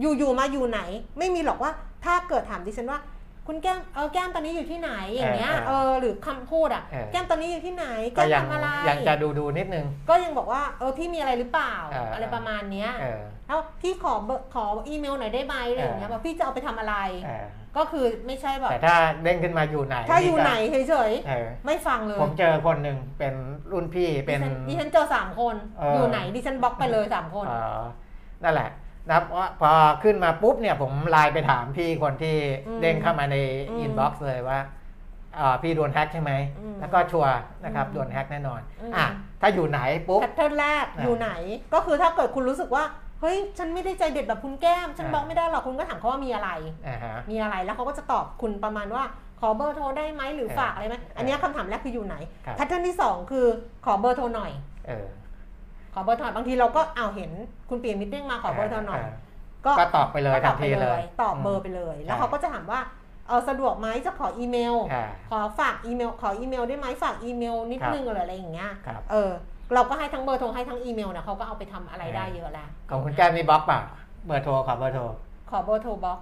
อยู่อยู่มาอยู่ไหน ไม่มีหรอกว่าถ้าเกิดถามดิฉันว่า คุณแก้มเออแก้มตอนนี้อยู่ที่ไหนอย่างเงี้ยเออเออหรือคำพูดอะเออแก้มตอนนี้อยู่ที่ไหนก็แก้มยังทำอะไรยังจะดูดูนิดนึง ก็ยังบอกว่าเออพี่มีอะไรหรือเปล่าเออออะไรประมาณเนี้ยเออแล้วพี่ขอเบอร์ขออีเมลหน่อยได้ไหมอะไรอย่างเงี้ยเออว่าพี่จะเอาไปทำอะไรเออก็คือไม่ใช่แบบแต่ถ้าเด้งขึ้นมาอยู่ไหน ถ้าอยู่ไหนเฉยเออๆไม่ฟังเลย ผมเจอคนหนึ่งเป็นรุ่นพี่เป็นดิฉัดิฉันเจอสามคนเออออยู่ไหนดิฉันบล็อกไปเลยสามคนเออนั่นแหละ นะครับว่าพอขึ้นมาปุ๊บเนี่ยผมไลน์ไปถามพี่คนที่อืมเด้งเข้ามาในอืม inbox เลยว่าอ่าพี่โดนแฮ็กใช่ไหมอืมแล้วก็ชัวร์นะครับอืมโดนแฮ็กแน่นอนอืมอะถ้าอยู่ไหนปุ๊บ pattern แรกอ่าอยู่ไหน ก็คือถ้าเกิดคุณรู้สึกว่า เฮ้ย ฉันไม่ได้ใจเด็ดแบบคุณแก้ม ฉันอ่าบล็อกไม่ได้หรอกคุณก็ถามเขาว่ามีอะไรอ่าฮะมีอะไรแล้วเขาก็จะตอบคุณประมาณว่าขอเบอร์โทรได้ไหมหรือเออฝากอะไรไหมอันเนี้ยคำถามแรกคืออยู่ไหนครับ pattern ที่สองคือขอเบอร์โทรหน่อยเออ ขอเบอร์โทรหน่อยบางทีเราก็เอาวเห็นคุณเปลี่ยน meeting มาขอเบอร์โทรหน่อยก็ตอบไปเลยก็ตทัอนบไปทีเลเลยยตอบเบอร์ไปเลย แล้วใช่เขาก็จะถามว่าเออสะดวกไหมจะขออีเมลอ่าขอฝากอีเมล ขออีเมลได้ไหมฝากอีเมลนิดครับนึงหรืออะไรอย่างเงี้ยครับเออเราก็ให้ทั้งเบอร์โทรให้ทั้งอีเมลนะเขาก็เอาไปทำอะไรได้เยอะแล้วของคุณแก้มมีบล็อกเปล่าเบอร์โทรขอเบอร์โทรขอเบอร์โทรบล็อก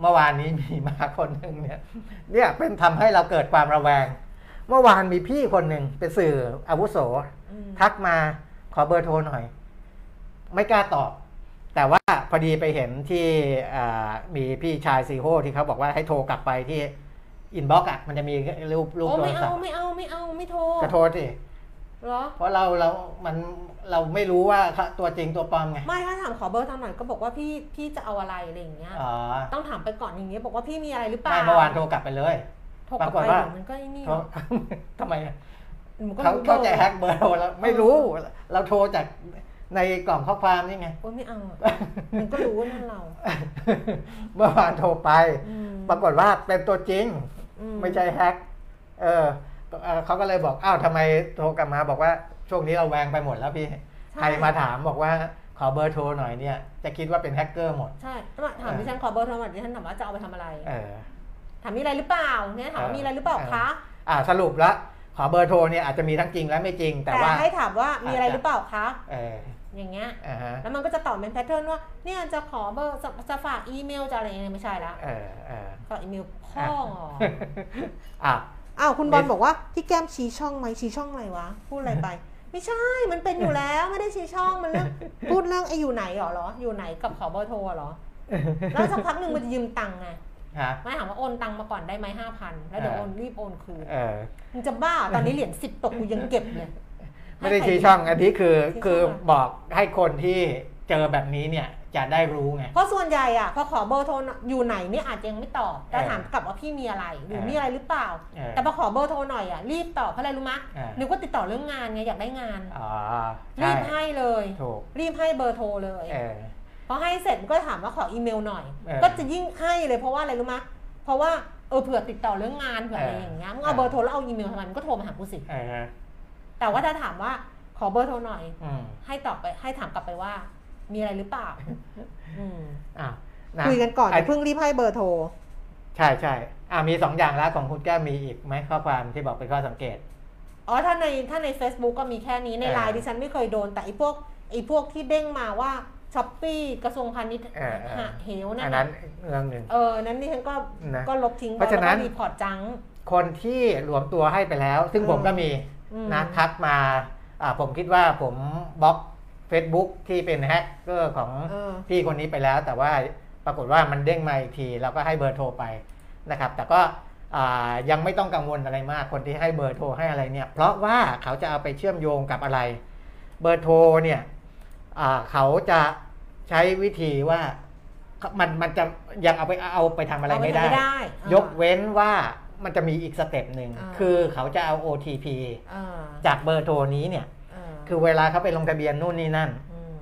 เมื่อวานนี้มีมาคนหนึ่งเนี่ยเนี่ยเป็นทำให้เราเกิดความระแวง เมื่อวานมีพี่คนหนึ่งเป็นสื่ออาวุโสอืมทักมา ขอเบอร์โทรหน่อย ไม่กล้าตอบ แต่ว่าพอดีไปเห็นที่อ่ามีพี่ชายซีโฮที่เขาบอกว่าให้โทรกลับไปที่ inbox อะมันจะมีรูปรูปโอ้โทรไม่ศัเอาพท์ไม่เอาไม่เอา ไม่โทรจะโทรสิเหรอเพราะเราเรา มันเราไม่รู้ว่าตัวจริงตัวปลอมไง ไม่ถ้าถามขอเบอร์โทรหน่อยก็บอกว่าพี่พี่จะเอาอะไรอะไรอย่างเงี้ยอ๋อต้องถามไปก่อนอย่างเงี้ยบอกว่าพี่มีอะไรหรือเปล่าไม่เมื่อวานโทรกลับไปเลย โทรกลับปรากฏไปว่าเดี๋ยวมันก็ไอ้นี่โทรทำไมอะมันก็ เขารู้เขาจะบอร์แฮกเบอร์เราแล้วไม่รู้ เราโทรจากในกล่องข้อความนี่ไงโอ้ยไม่เอาอะมันก็รู้ว่านั่นเรา เมื่อวานโทรไปอืมปรากฏว่าเป็นตัวจริงอืไม่ใช่แฮก เออเอ่อเขาก็เลยบอก อ้าวทำไมโทรกลับมาบอกว่า ช่วงนี้เราแวงไปหมดแล้วพี่ ใครมาถามบอกว่าขอเบอร์โทรหน่อยเนี่ย จะคิดว่าเป็นแฮกเกอร์หมด ใช่ถามดิฉันขอเบอร์โทรหน่อยดิฉันถามว่าจะเอาไปทำอะไร เออ ถามมีอะไรหรือเปล่าเนี่ยถามว่ามีอะไรหรือเปล่าคะ อ่าสรุปแล้ว ขอเบอร์โทรเนี่ยอาจจะมีทั้งจริงและไม่จริง แต่แต่ว่าให้ถามว่ามีอะไรหรือเปล่าคะเอออย่างเงี้ยอ่าฮะแล้วมันก็จะตอบเป็น pattern ว่าเนี่ยจะขอเบอร์จะจะฝากอีเมลจะอะไรเนี่ยไม่ใช่ละเออเออฝากอีเมลพ่ออะอ้าวคุณบอลบอกว่าพี่แก้มชี้ช่องไหมชี้ช่องอะไรวะ พูดอะไรไป ไม่ใช่มันเป็นอยู่แล้วไม่ได้ชี้ช่องมันเรื่องพูดเรื่องไอ้อยู่ไหนเหรอเหรออยู่ไหนกับขอเบอร์โทรเหรอแล้วสักพักหนึ่งมันจะยืมตังค์ไง ฮะไม่ถามว่าโอนตังค์มาก่อนได้ไหมห้าพันแล้วเดี๋ยวเออโอนรีบโอนคืนเออมึงจะบ้าตอนนี้เหรียญสิบตกกูยังเก็บเลยไม่ได้ชี้ช่องอันนี้คือชี้ช่องคืออะไรบอกให้คนที่เจอแบบนี้เนี่ยจะได้รู้ไง เพราะส่วนใหญ่อะพอขอเบอร์โทรอยู่ไหนเนี่ยอาจจะยังไม่ตอบแต่เออถามกลับว่าพี่มีอะไรหรือเออมีอะไรหรือเปล่าเออแต่พอขอเบอร์โทรหน่อยอะรีบตอบเพราะอะไรรู้มะเออนึกว่าติดต่อเรื่องงานไงอยากได้งานอ๋อรีใช่บให้เลยถูกรีบให้เบอร์โทรเลยเออพอให้เสร็จก็ถามว่าขออีเมลหน่อยเออก็จะยิ่งให้เลยเพราะว่าอะไรรู้มะเพราะว่าเออเผื่อติดต่อเรื่องงานเผื่ออะไรเอออย่างเงี้ยมึงเอเอาอเบอร์โทรแล้วเอาอีเมลทำไมมึงก็โทรมาหากูสิเออแต่ว่าถ้าถามว่าขอเบอร์โทรหน่อยอืมให้ตอบไปให้ถามกลับไปว่า มีอะไรหรือเปล่าอืมอะนะคุยกันก่อนไอ้อย่าเพิ่งรีบให้เบอร์โทร ใช่ใช่อะมีสองอย่างแล้วของคุณแก้มมีอีกไหมข้อความที่บอกเป็นข้อสังเกตอ๋อถ้าในถ้าใน Facebook ก็มีแค่นี้ในเออไลน์ดิฉันไม่เคยโดน แต่ไอ้พวกไอ้พวกที่เด้งมาว่า Shopee กระทรวงพาณิชย์เออเออหาเหวนั่อันนนั้น่ะนเรื่องหนึ่ง เออนั้นดิฉันก็นะก็ลบทิ้งเพราะฉะนั้น แล้วก็ report จัง คนที่รวมตัวให้ไปแล้ว ซึ่งเออผมก็มีอืม นะทักมาอ่าผมคิดว่าผมบล็อก Facebook ที่เป็นแฮกเกอร์ของเออ พี่คนนี้ไปแล้ว แต่ว่าปรากฏว่ามันเด้งมาอีกที เราก็ให้เบอร์โทรไปนะครับ แต่ก็อ่ายังไม่ต้องกังวลอะไรมากคนที่ให้เบอร์โทรให้อะไรเนี่ย เพราะว่าเขาจะเอาไปเชื่อมโยงกับอะไร เบอร์โทรเนี่ยอ่า เขาจะใช้วิธีว่ามันมันจะยังเอาไปเอาไปทำอะไรเอาปไม่ได้ทำได้เออยกเว้นว่ามันจะมีอีก step หนึ่งอ่าคือเขาจะเอา OTP เออจากเบอร์โทรนี้เนี่ยเออคือเวลาเขาไปลงทะเบียนนู่นนี่นั่นม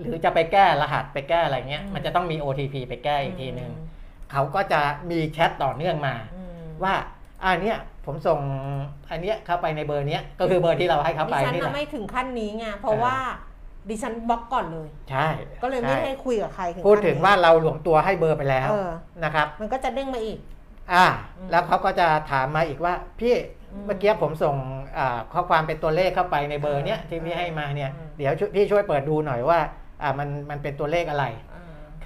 หรือจะไปแก้รหัสไปแก้อะไรเงี้ยอืมมันจะต้องมี OTP ไปแก้อีกทีหนึ่งเขาก็จะมีแชทต่อเนื่องมาอืมว่าอันเนี้ยผมส่งอันเนี้ยเข้าไปในเบอร์เนี้ยก็คือเบอร์ที่เราให้เขาดิไปฉันนี่แหน่ะละไม่ถึงขั้นนี้ไงเพราะเออว่า ดิฉันบล็อกก่อนเลย ใช่ก็เลยไม่ใช่ให้คุยกับใครถึงพูดถึงขั้นนี้ว่าเราหลวมตัวให้เบอร์ไปแล้วเออนะครับ มันก็จะเด้งมาอีก อ่าอืมแล้วเขาก็จะถามมาอีกว่า พี่อืมเมื่อกี้ผมส่งอ่าข้อความเป็นตัวเลขเข้าไปในเบอร์เนี้ยที่พี่ให้มาเนี่ยอืมเดี๋ยวช่วยพี่ช่วยเปิดดูหน่อยว่า อ่ามันมันเป็นตัวเลขอะไรอ่า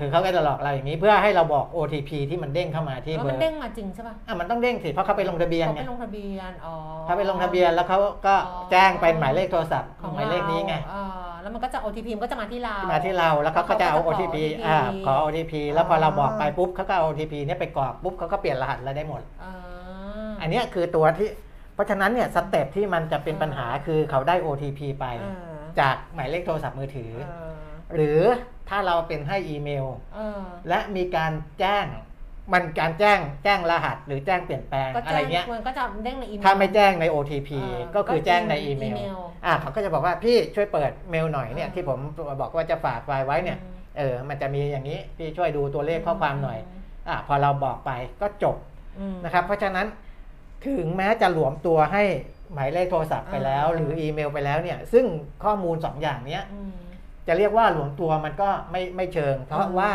คือเขาก็จะหลอกเราอย่างนี้เพื่อให้เราบอก OTP ที่มันเด้งเข้ามาที่แล้วเบอมันร์เด้งมาจริงใช่ป่ะอะมันต้องเด้งสิเพราะเขาไปลงทะเบียนเขาไงไปลงทะเบียนอ๋อเขาไปลงทะเบียนแล้วเขาก็อ๋อแจ้งเป็นหมายเลขโทรศัพท์ของหมายเลขนี้ไงเออแล้วมันก็จะ OTP มันก็จะมาที่เรามาที่เราแล้วเขาก็จะเอาแล้วเขาก็จะขอ OTP OTP อ่าขอ OTP แล้วพอเราบอกไปปุ๊บเขาก็เอา OTP เนี่ยไปกรอกปุ๊บเขาก็เปลี่ยนรหัสแล้วได้หมดอ่าอันเนี้ยคือตัวที่เพราะฉะนั้นเนี่ย step ที่มันจะเป็นปัญหาคือเขาได้ OTP ไปเออจากหมายเลขโทรศัพท์มือถือเออหรือ ถ้าเราเป็นให้อีเมลเออและมีการแจ้งมันการแจ้งแจ้งรหัส หรือแจ้งเปลี่ยนแปลงก็อะไรแจ้งเงี้ยมันก็จะเด้งในอีเมลถ้าไม่แจ้งใน OTP เออก็คือแจ้งในอีเมอีลเมลอะเขาก็จะบอกว่าพี่ช่วยเปิดเมลหน่อยเนี่ยอืมที่ผมบอกว่าจะฝากไฟล์ไว้เนี่ยอืมเออมันจะมีอย่างนี้พี่ช่วยดูตัวเลขข้อความหน่อยอะพอเราบอกไปก็จบอืมนะครับ เพราะฉะนั้นถึงแม้จะหลวมตัวให้หมายเลขโทรศัพท์ไปแล้วอ่าหรืออีเมลไปแล้วเนี่ย ซึ่งข้อมูลสองอย่างเนี้ยอืม จะเรียกว่าหลวมตัวมันก็ไม่ไม่เชิง เพราะอืมว่า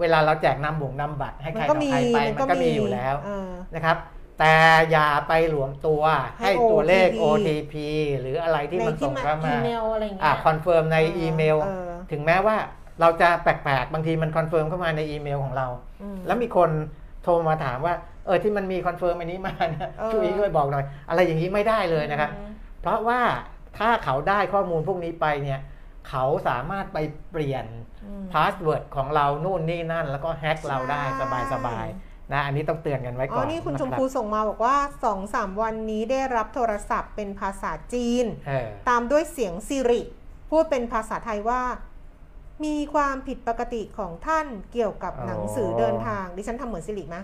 เวลาเราแจกนำบ่งนำบัตรให้มัใครนต่ก็อมีใครไปมันมันก็มีอยู่แล้วเออนะครับ แต่อย่าไปหลวมตัวให้ให้ตัวเลข OTP OTP หรืออะไรที่ในมันที่ส่งมาเข้าอีมาเมลอะไรอย่างอ่าเงี้ย confirm ในอีเมลเออถึงแม้ว่าเราจะแปลกๆ บางทีมัน confirm เข้ามาในอีเมลของเราอืมแล้วมีคนโทรมาถามว่า เออที่มันมี confirm อันนี้มาเนี่ยเออช่วยช่วยบอกหน่อย อะไรอย่างนี้ไม่ได้เลยนะครับ เพราะว่าถ้าเขาได้ข้อมูลพวกนี้ไปเนี่ย เขาสามารถไปเปลี่ยนอืม password ของเรานู่นนี่นั่น แล้วก็แฮ็กเราได้ใช่สบายๆนะอันนี้ต้องเตือนกันไว้อ๋ก่ออนนี่คุณนะชมรับพูส่งมาบอกว่าสองสามวันนี้ได้รับโทรศัพท์เป็นภาษาจีนเออตามด้วยเสียง Siri พูดเป็นภาษาไทยว่า มีความผิดปกติของท่านเกี่ยวกับหนังสือเดินทางดิฉันทำเหมือน Siri ไหม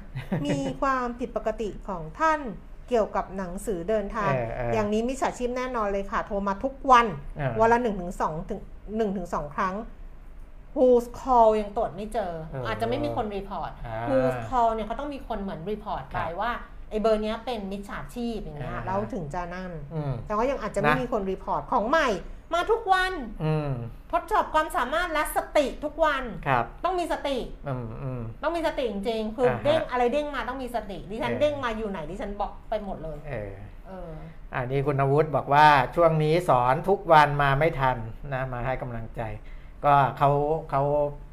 มีความผิดปกติของท่าน เกี่ยวกับหนังสือเดินทางเออเออออย่างนี้มิจฉาชีพแน่นอนเลยค่ะ โทรมาทุกวันเออวันละหนึ่งถึงสองถึงหนึ่งถึงสองครั้ง Whoscall ยังตรวจไม่เจอเออออาจจะไม่มีคน report อ่า Whoscall เนี่ยเขาต้องมีคนเหมือน report คไปรับว่าไอ้เบอร์เนี้ยเป็นมิจฉาชีพอย่างเงี้ยอ่าแล้วถึงจะนั่นอืมแต่ว่ายังอาจจะไม่นะมีคน report ของใหม่ มาทุกวันอืมทดสอบความสามารถและสติทุกวันครับ ต้องมีสติอืมอืมต้องมีสติจริงๆคืออาฮะเด้งอะไรเด้งมาต้องมีสติดิฉันเออเด้งมาอยู่ไหนดิฉันบอกไปหมดเลย เออเอออันนี้คุณอาวุธบอกว่าช่วงนี้สอนทุกวันมาไม่ทันนะมาให้กำลังใจ ก็เขาเขา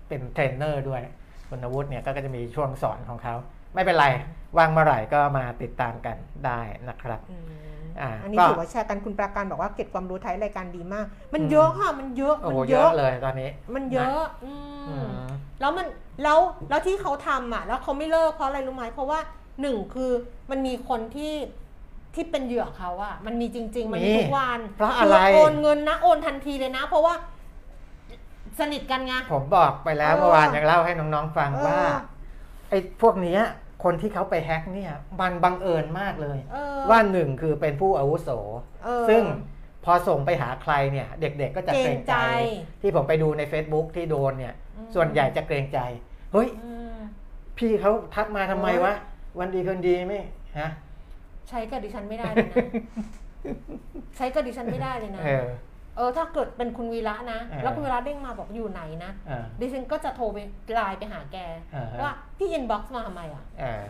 เป็นเทรนเนอร์ด้วยคุณอาวุธเนี่ยก็จะมีช่วงสอนของเขา ไม่เป็นไรว่างเมื่อไหร่ก็มาติดตามกันได้นะครับ อืมอ่าอันนี้ก็ถือว่าแชร์กันคุณประกันบอกว่าเก็บความรู้ท้ายรายการดีมาก มันอืมเยอะค่ะมันเยอะโอ้มันโหเยเยอะอะเลยตอนนี้ มันเยอะอือืมมแล้วมันแล้วแล้วที่เขาทำอะ แล้วเขาไม่เลิกเพราะอะไรรู้ไหมเพราะว่าหนึ่งคือมันมีคนที่ที่เป็นเหยื่อเขาอะมันมีจริง ๆ มันมีมีทุกวันเพราะอะไรคืโอนเงินนะโอนทันทีเลยนะ เพราะว่า สนิทกันไงผมบอกไปแล้วเออเมื่อวานยังเล่าให้น้องๆฟังเออว่าไอ้พวกเนี้ย คนที่เขาไปแฮ็กเนี่ยมันบังเอิญมากเลยเออว่าหนึ่งคือเป็นผู้อาวุโสเออซึ่งพอส่งไปหาใครเนี่ยเด็กๆก็จะเกรงใจเกรงใจที่ผมไปดูใน Facebook ที่โดนเนี่ยอืมส่วนใหญ่จะเกรงใจ เฮ้ยอืมพี่เขาทักมาทำไมวะ วันดีคืนดีไม่ฮะ ใช้กับดิฉันไม่ได้เลยนะ ใช้กับดิฉันไม่ได้เลยนะ เออเออถ้าเกิดเป็นคุณวีระนะเออแล้วคุณวีระเด้งมาบอกอยู่ไหนนะเออดิฉันก็จะโทรไปไลน์ไปหาแกอ่าฮะว่าพี่ inbox มาทำไมอะเออ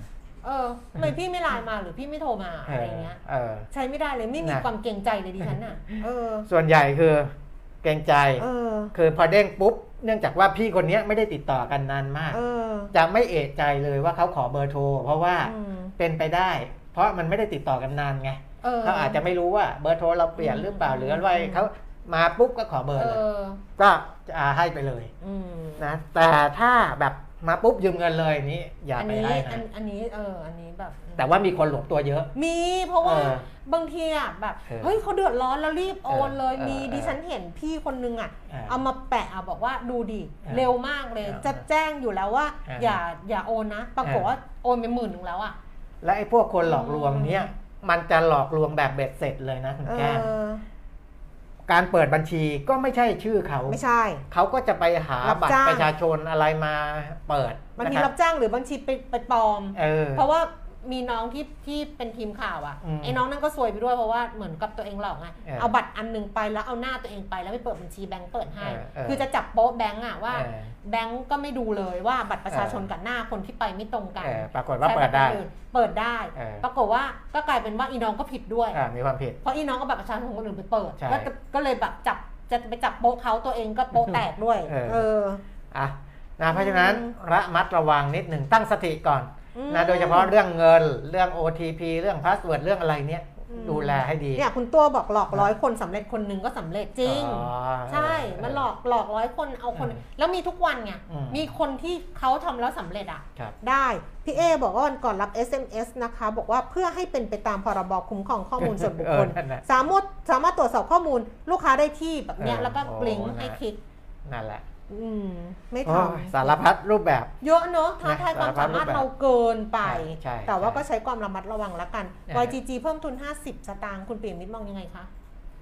เออทำไมพี่ไม่ไลน์มาหรือพี่ไม่โทรมาเออะไรอเงี้ยเออใช้ไม่ได้เลยไม่มีนะความเกรงใจเลยดิฉันน่ะเออส่วนใหญ่คือเกรงใจเออคือพอเด้งปุ๊บเนื่องจากว่าพี่คนเนี้ยไม่ได้ติดต่อกันนานมากเออจะไม่เอะใจเลยว่าเขาขอเบอร์โทร เพราะว่าอืมเป็นไปได้ เพราะมันไม่ได้ติดต่อกันนานไงเออเขาอาจจะไม่รู้ว่าเบอร์โทรเราเปลี่ยนหรือเปล่าหรืออะไรเขา มาปุ๊บก็ขอเบอร์เอเลยอก็จะให้ไปเลยอืมนะแต่ถ้าแบบมาปุ๊บยืมเงินเลยนี้ อย่าอันไปนี้ให้อันนะอันนี้เอออันนี้แบบ แต่ว่ามีคนหลงตัวเยอะ มีเพราะว่าเออบางทีอะแบบเออเฮ้ยเขาเดือดร้อนแล้วรีบโอนเลยเออมีเออดิฉันเห็นพี่คนนึงอะ เออเอามาแปะอะบอกว่าดูดิเออเร็วมากเลยเออจะแจ้งอยู่แล้วว่าเอออย่าอย่าโอนนะปรากฏเออว่าโอนไปหมื่นหนึ่งแล้วอะและไอ้พวกคนหลอกลวงเนี้ยมันจะหลอกลวงแบบเบ็ดเสร็จเลยนะคุณเอแก้มอ การเปิดบัญชีก็ไม่ใช่ชื่อเขาไม่ใช่ เขาก็จะไปหารับบัตรจ้างประชาชนอะไรมาเปิดบางทีนะครับจ้างหรือบางทีไปไปปลอมเออเพราะว่า มีน้องที่ที่เป็นทีมข่าวอะอืมไอ้น้องนั่นก็ซวยไปด้วยเพราะว่าเหมือนกับตัวเองหลอกไงเออเอาบัตรอันหนึงไปแล้วเอาหน้าตัวเองไปแล้วไปเปิดบัญชีแบงก์เปิดให้ เออเออ คือจะจับโป๊ะแบงก์อะว่า เออ แบงก์ก็ไม่ดูเลยว่าบัตรประชาชนกับหน้าคนที่ไปไม่ตรงกันเออปรากฏว่าเปิดได้ ใช้บัตรคนอื่นเปิดได้ เออ ปรากฏว่าก็กลายเป็นว่าอีน้องก็ผิดด้วย อ่ามีความผิด เพราะอีน้องก็บัตรประชาชนคนอื่นไปเปิดใช่ก็ก็เลยแบบจับจะไปจับโป๊ะเขาตัวเองก็โป๊ะแตกด้วย เออ เออ อะนะเพราะฉะนั้นอืมระมัดระวังนิดหนึ่งตั้งสติก่อนอืม นะโดยเฉพาะเรื่องเงินเรื่อง OTP เรื่อง password เรื่องอะไรเนี้ยอืมดูแลให้ดีเนี่ยคุณตัวบอกหลอกร้อยร้อยคนสำเร็จคนหนึ่งก็สำเร็จจริงอ๋อใช่มันหลอกหลอกร้อยคนเอาคนเออแล้วมีทุกวันไงอืมมีคนที่เขาทำแล้วสำเร็จอะครับได้ พี่เอบอกว่าวันก่อนรับ SMS นะคะ บอกว่าเพื่อให้เป็นไปตามพรบคุ้มครองข้อมูลส่วนบุคคลเออนั่นแหละสามารถสามารถตรวจสอบข้อมูลลูกค้าได้ที่แบบเนี้ยเออแล้วก็โอ้ลิงก์นะให้คลิกนั่นแหละ อืมไม่ทโอ้ยสารพัดรูปแบบ เยอะเนอะท้าทายความสามารถเราเกินไปใช่แต่ว่าใช่ก็ใช้ความระมัดระวังแล้วกันเออ YGG เพิ่มทุน 50 สตางค์คุณเปลี่ยนมิตรมองยังไงคะ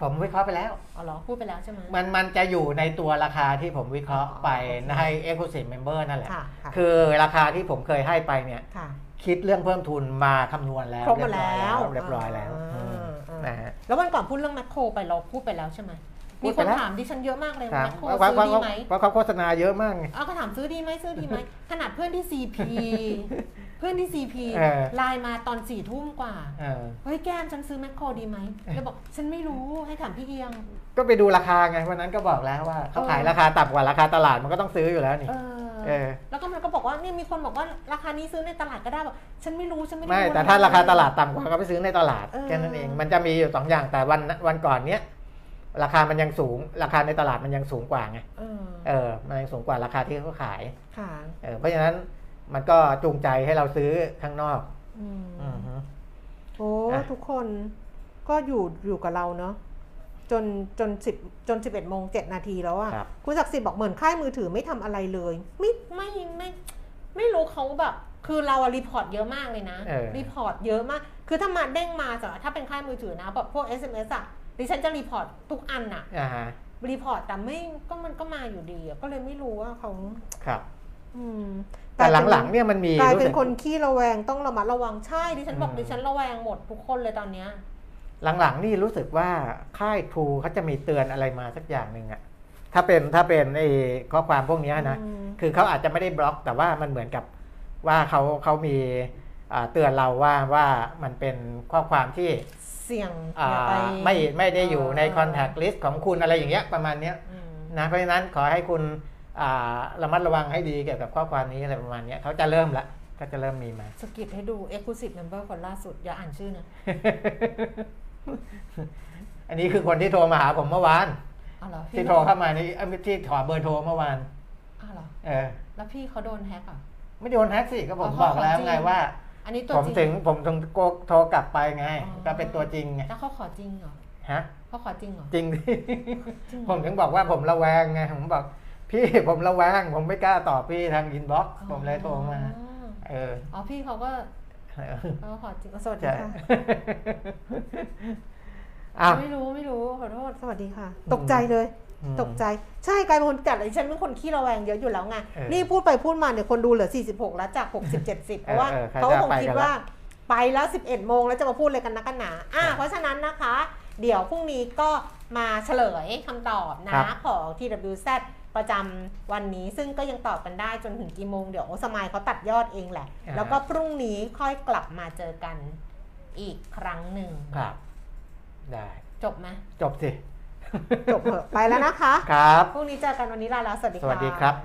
ผมวิเคราะห์ไปแล้วอ๋อเหรอ พูดไปแล้วใช่ไหมมันมันจะอยู่ในตัวราคาที่ผมวิเคราะห์ไปอ๋อโอเคใน Exclusive Member นั่นแหละค่ะค่ะคือราคาที่ผมเคยให้ไปเนี่ยค่ะคิดเรื่องเพิ่มทุนมาคำนวณแล้วครบหมดแล้วเรียบร้อยแล้วอ่าอืมอ่านนะฮะแล้ววันก่อนพูดเรื่องแมคโครไปเราพูดไปแล้วใช่ไหมพู มีดคไปนแล้วถามดิฉันเยอะมากเลยถามแมคโครว่าซื้อว่าดีว่าไหมว่าเขาโฆษณาเยอะมากไงเอาก็ถามซื้อดีไหมซื้อดีไหมขนาดเพื่อนที่ซีพีเพื่อนที่ซีพีเออไลน์มาตอนสี่ทุ่มกว่าเออเฮ้ยแก้มฉันซื้อแมคโครดีไหมแล้วบอกฉันไม่รู้ให้ถามพี่เอียง ก็ไปดูราคาไงวันนั้นก็บอกแล้วว่าเขาเออขายราคาต่ำกว่าราคาตลาดมันก็ต้องซื้ออยู่แล้วนี่เอเอออแล้วก็มันก็บอกว่าเนี่ยมีคนบอกว่าราคานี้ซื้อในตลาดก็ได้บอกฉันไม่รู้ฉันไม่ได้ไม่รู้แต่ถ้าราคาตลาดต่ำกว่าก็ไปซื้อในตลาดเออแค่นั้นเองมันจะมีอยู่สองอย่างแต่วันวันก่อนเนี้ย ราคามันยังสูง ราคาในตลาดมันยังสูงกว่าไงเออเออมันยังสูงกว่าราคาที่เขาขายค่ะเออเพราะฉะนั้นมันก็จูงใจให้เราซื้อข้างนอกอืมอือฮึโอ้อะทุกคนก็อยู่อยู่กับเราเนาะจนจนสิบจนสิบเอ็ดโมงเจ็ดนาทีแล้วอะครับคุณศักดิ์สิทธิ์บอกเหมือนค่ายมือถือไม่ทำอะไรเลย ไม่ไม่ไม่ไม่รู้เขาแบบ คือเราอะ report เยอะมากเลยนะเออ report เยอะมาก คือถ้ามาเด้งมาสำหรับถ้าเป็นค่ายมือถือนะแบบพวก SMS อะ ดิฉันจะ report ทุกอันอะอ่าฮะรีพอร์ตแต่ไม่ก็มันก็มาอยู่ดีอะก็เลยไม่รู้ว่าเขาครับ อืมแต่หลังๆเนี่ยมันมีกลายรู้เป็สึนกคนขี้ระแวงต้องระมัดระวังใช่ดิฉันบอกอืมดิฉันระแวงหมดทุกคนเลยตอนเนี้ย หลังๆนี่รู้สึกว่าค่ายทรูเขาจะมีเตือนอะไรมาสักอย่างหนึ่งอะถ้าเป็นถ้าเป็นไอ้ข้อความพวกเนี้ยนะอืมคือเขาอาจจะไม่ได้บล็อก แต่ว่ามันเหมือนกับว่าเขาเขามีอ่าเตือนเราว่าว่ามันเป็นข้อความที่ เสี่ยงอ่าอย่าไปไม่ไม่ได้อยู่ในเออ contact list ของคุณอะไรอย่างเงี้ยประมาณเนี้ยอืมนะเพราะฉะนั้นขอให้คุณอ่าระมัดระวังให้ดีเกี่ยวกับข้อความนี้อะไรประมาณเนี้ยเขาจะเริ่มละก็จะเริ่มมีมาสกิปให้ดู Exclusive Member คนล่าสุด อย่าอ่านชื่อนะอันนี้คือคนที่โทรมาหาผมเมื่อวานอ้าวเหรอพี่ที่โทรเข้ามานี่เอ้ยที่ขอเบอร์โทรเมื่อวานอ้าวเหรอเออ แล้วพี่เขาโดนแฮ็กอะไม่โดนแฮกสิก็ผมอ๋อบอกแล้วของจริงไงว่า อันนี้ตัวผมจริงถึงผมถึงโกโทรกลับไปไงอ๋อก็เป็นตัวจริงไงแล้วเขาขอจริงเหรอฮะ เขาขอจริงเหรอจริงดิจริงเหรอผมถึงบอกว่าผมระแวงไงผมบอก พี่ผมระแวง ผมไม่กล้าตอบพี่ทาง inbox ผมเลยโทรมา อ๋อเอออ๋อพี่เขาก็เออเขาขอจริงสวัสดีใช่ ค่ะ อ้าว ไม่รู้ไม่รู้ขอโทษ สวัสดีค่ะอืมตกใจเลยอืม ตกใจใช่กลายเป็นคนจัดเลยฉันเป็นคนขี้ระแวงเยอะอยู่แล้วไงเออนี่พูดไปพูดมาเนี่ยคนดูเหลือ 46 แล้วจาก 60 70 เพราะว่าเออเออใครเขาจะคงไปคิดกันละว่าไปแล้ว 11 โมงแล้วจะมาพูดอะไรกันนักกันหนาอะครับเพราะฉะนั้นนะคะ เดี๋ยวพรุ่งนี้ก็มาเฉลยคำตอบนะครับของ TWZ ประจำวันนี้ซึ่งก็ยังตอบกันได้จนถึงกี่โมง เดี๋ยวสมายเขาตัดยอดเองแหละอ่าแล้วก็พรุ่งนี้ค่อยกลับมาเจอกันอีกครั้งหนึ่งครับ ได้ จบไหมจบสิ จบเถอะไปแล้วนะคะ ครับ พรุ่งนี้เจอกันวันนี้ลาแล้ว สวัสดีสค่ะ วัสดีครับ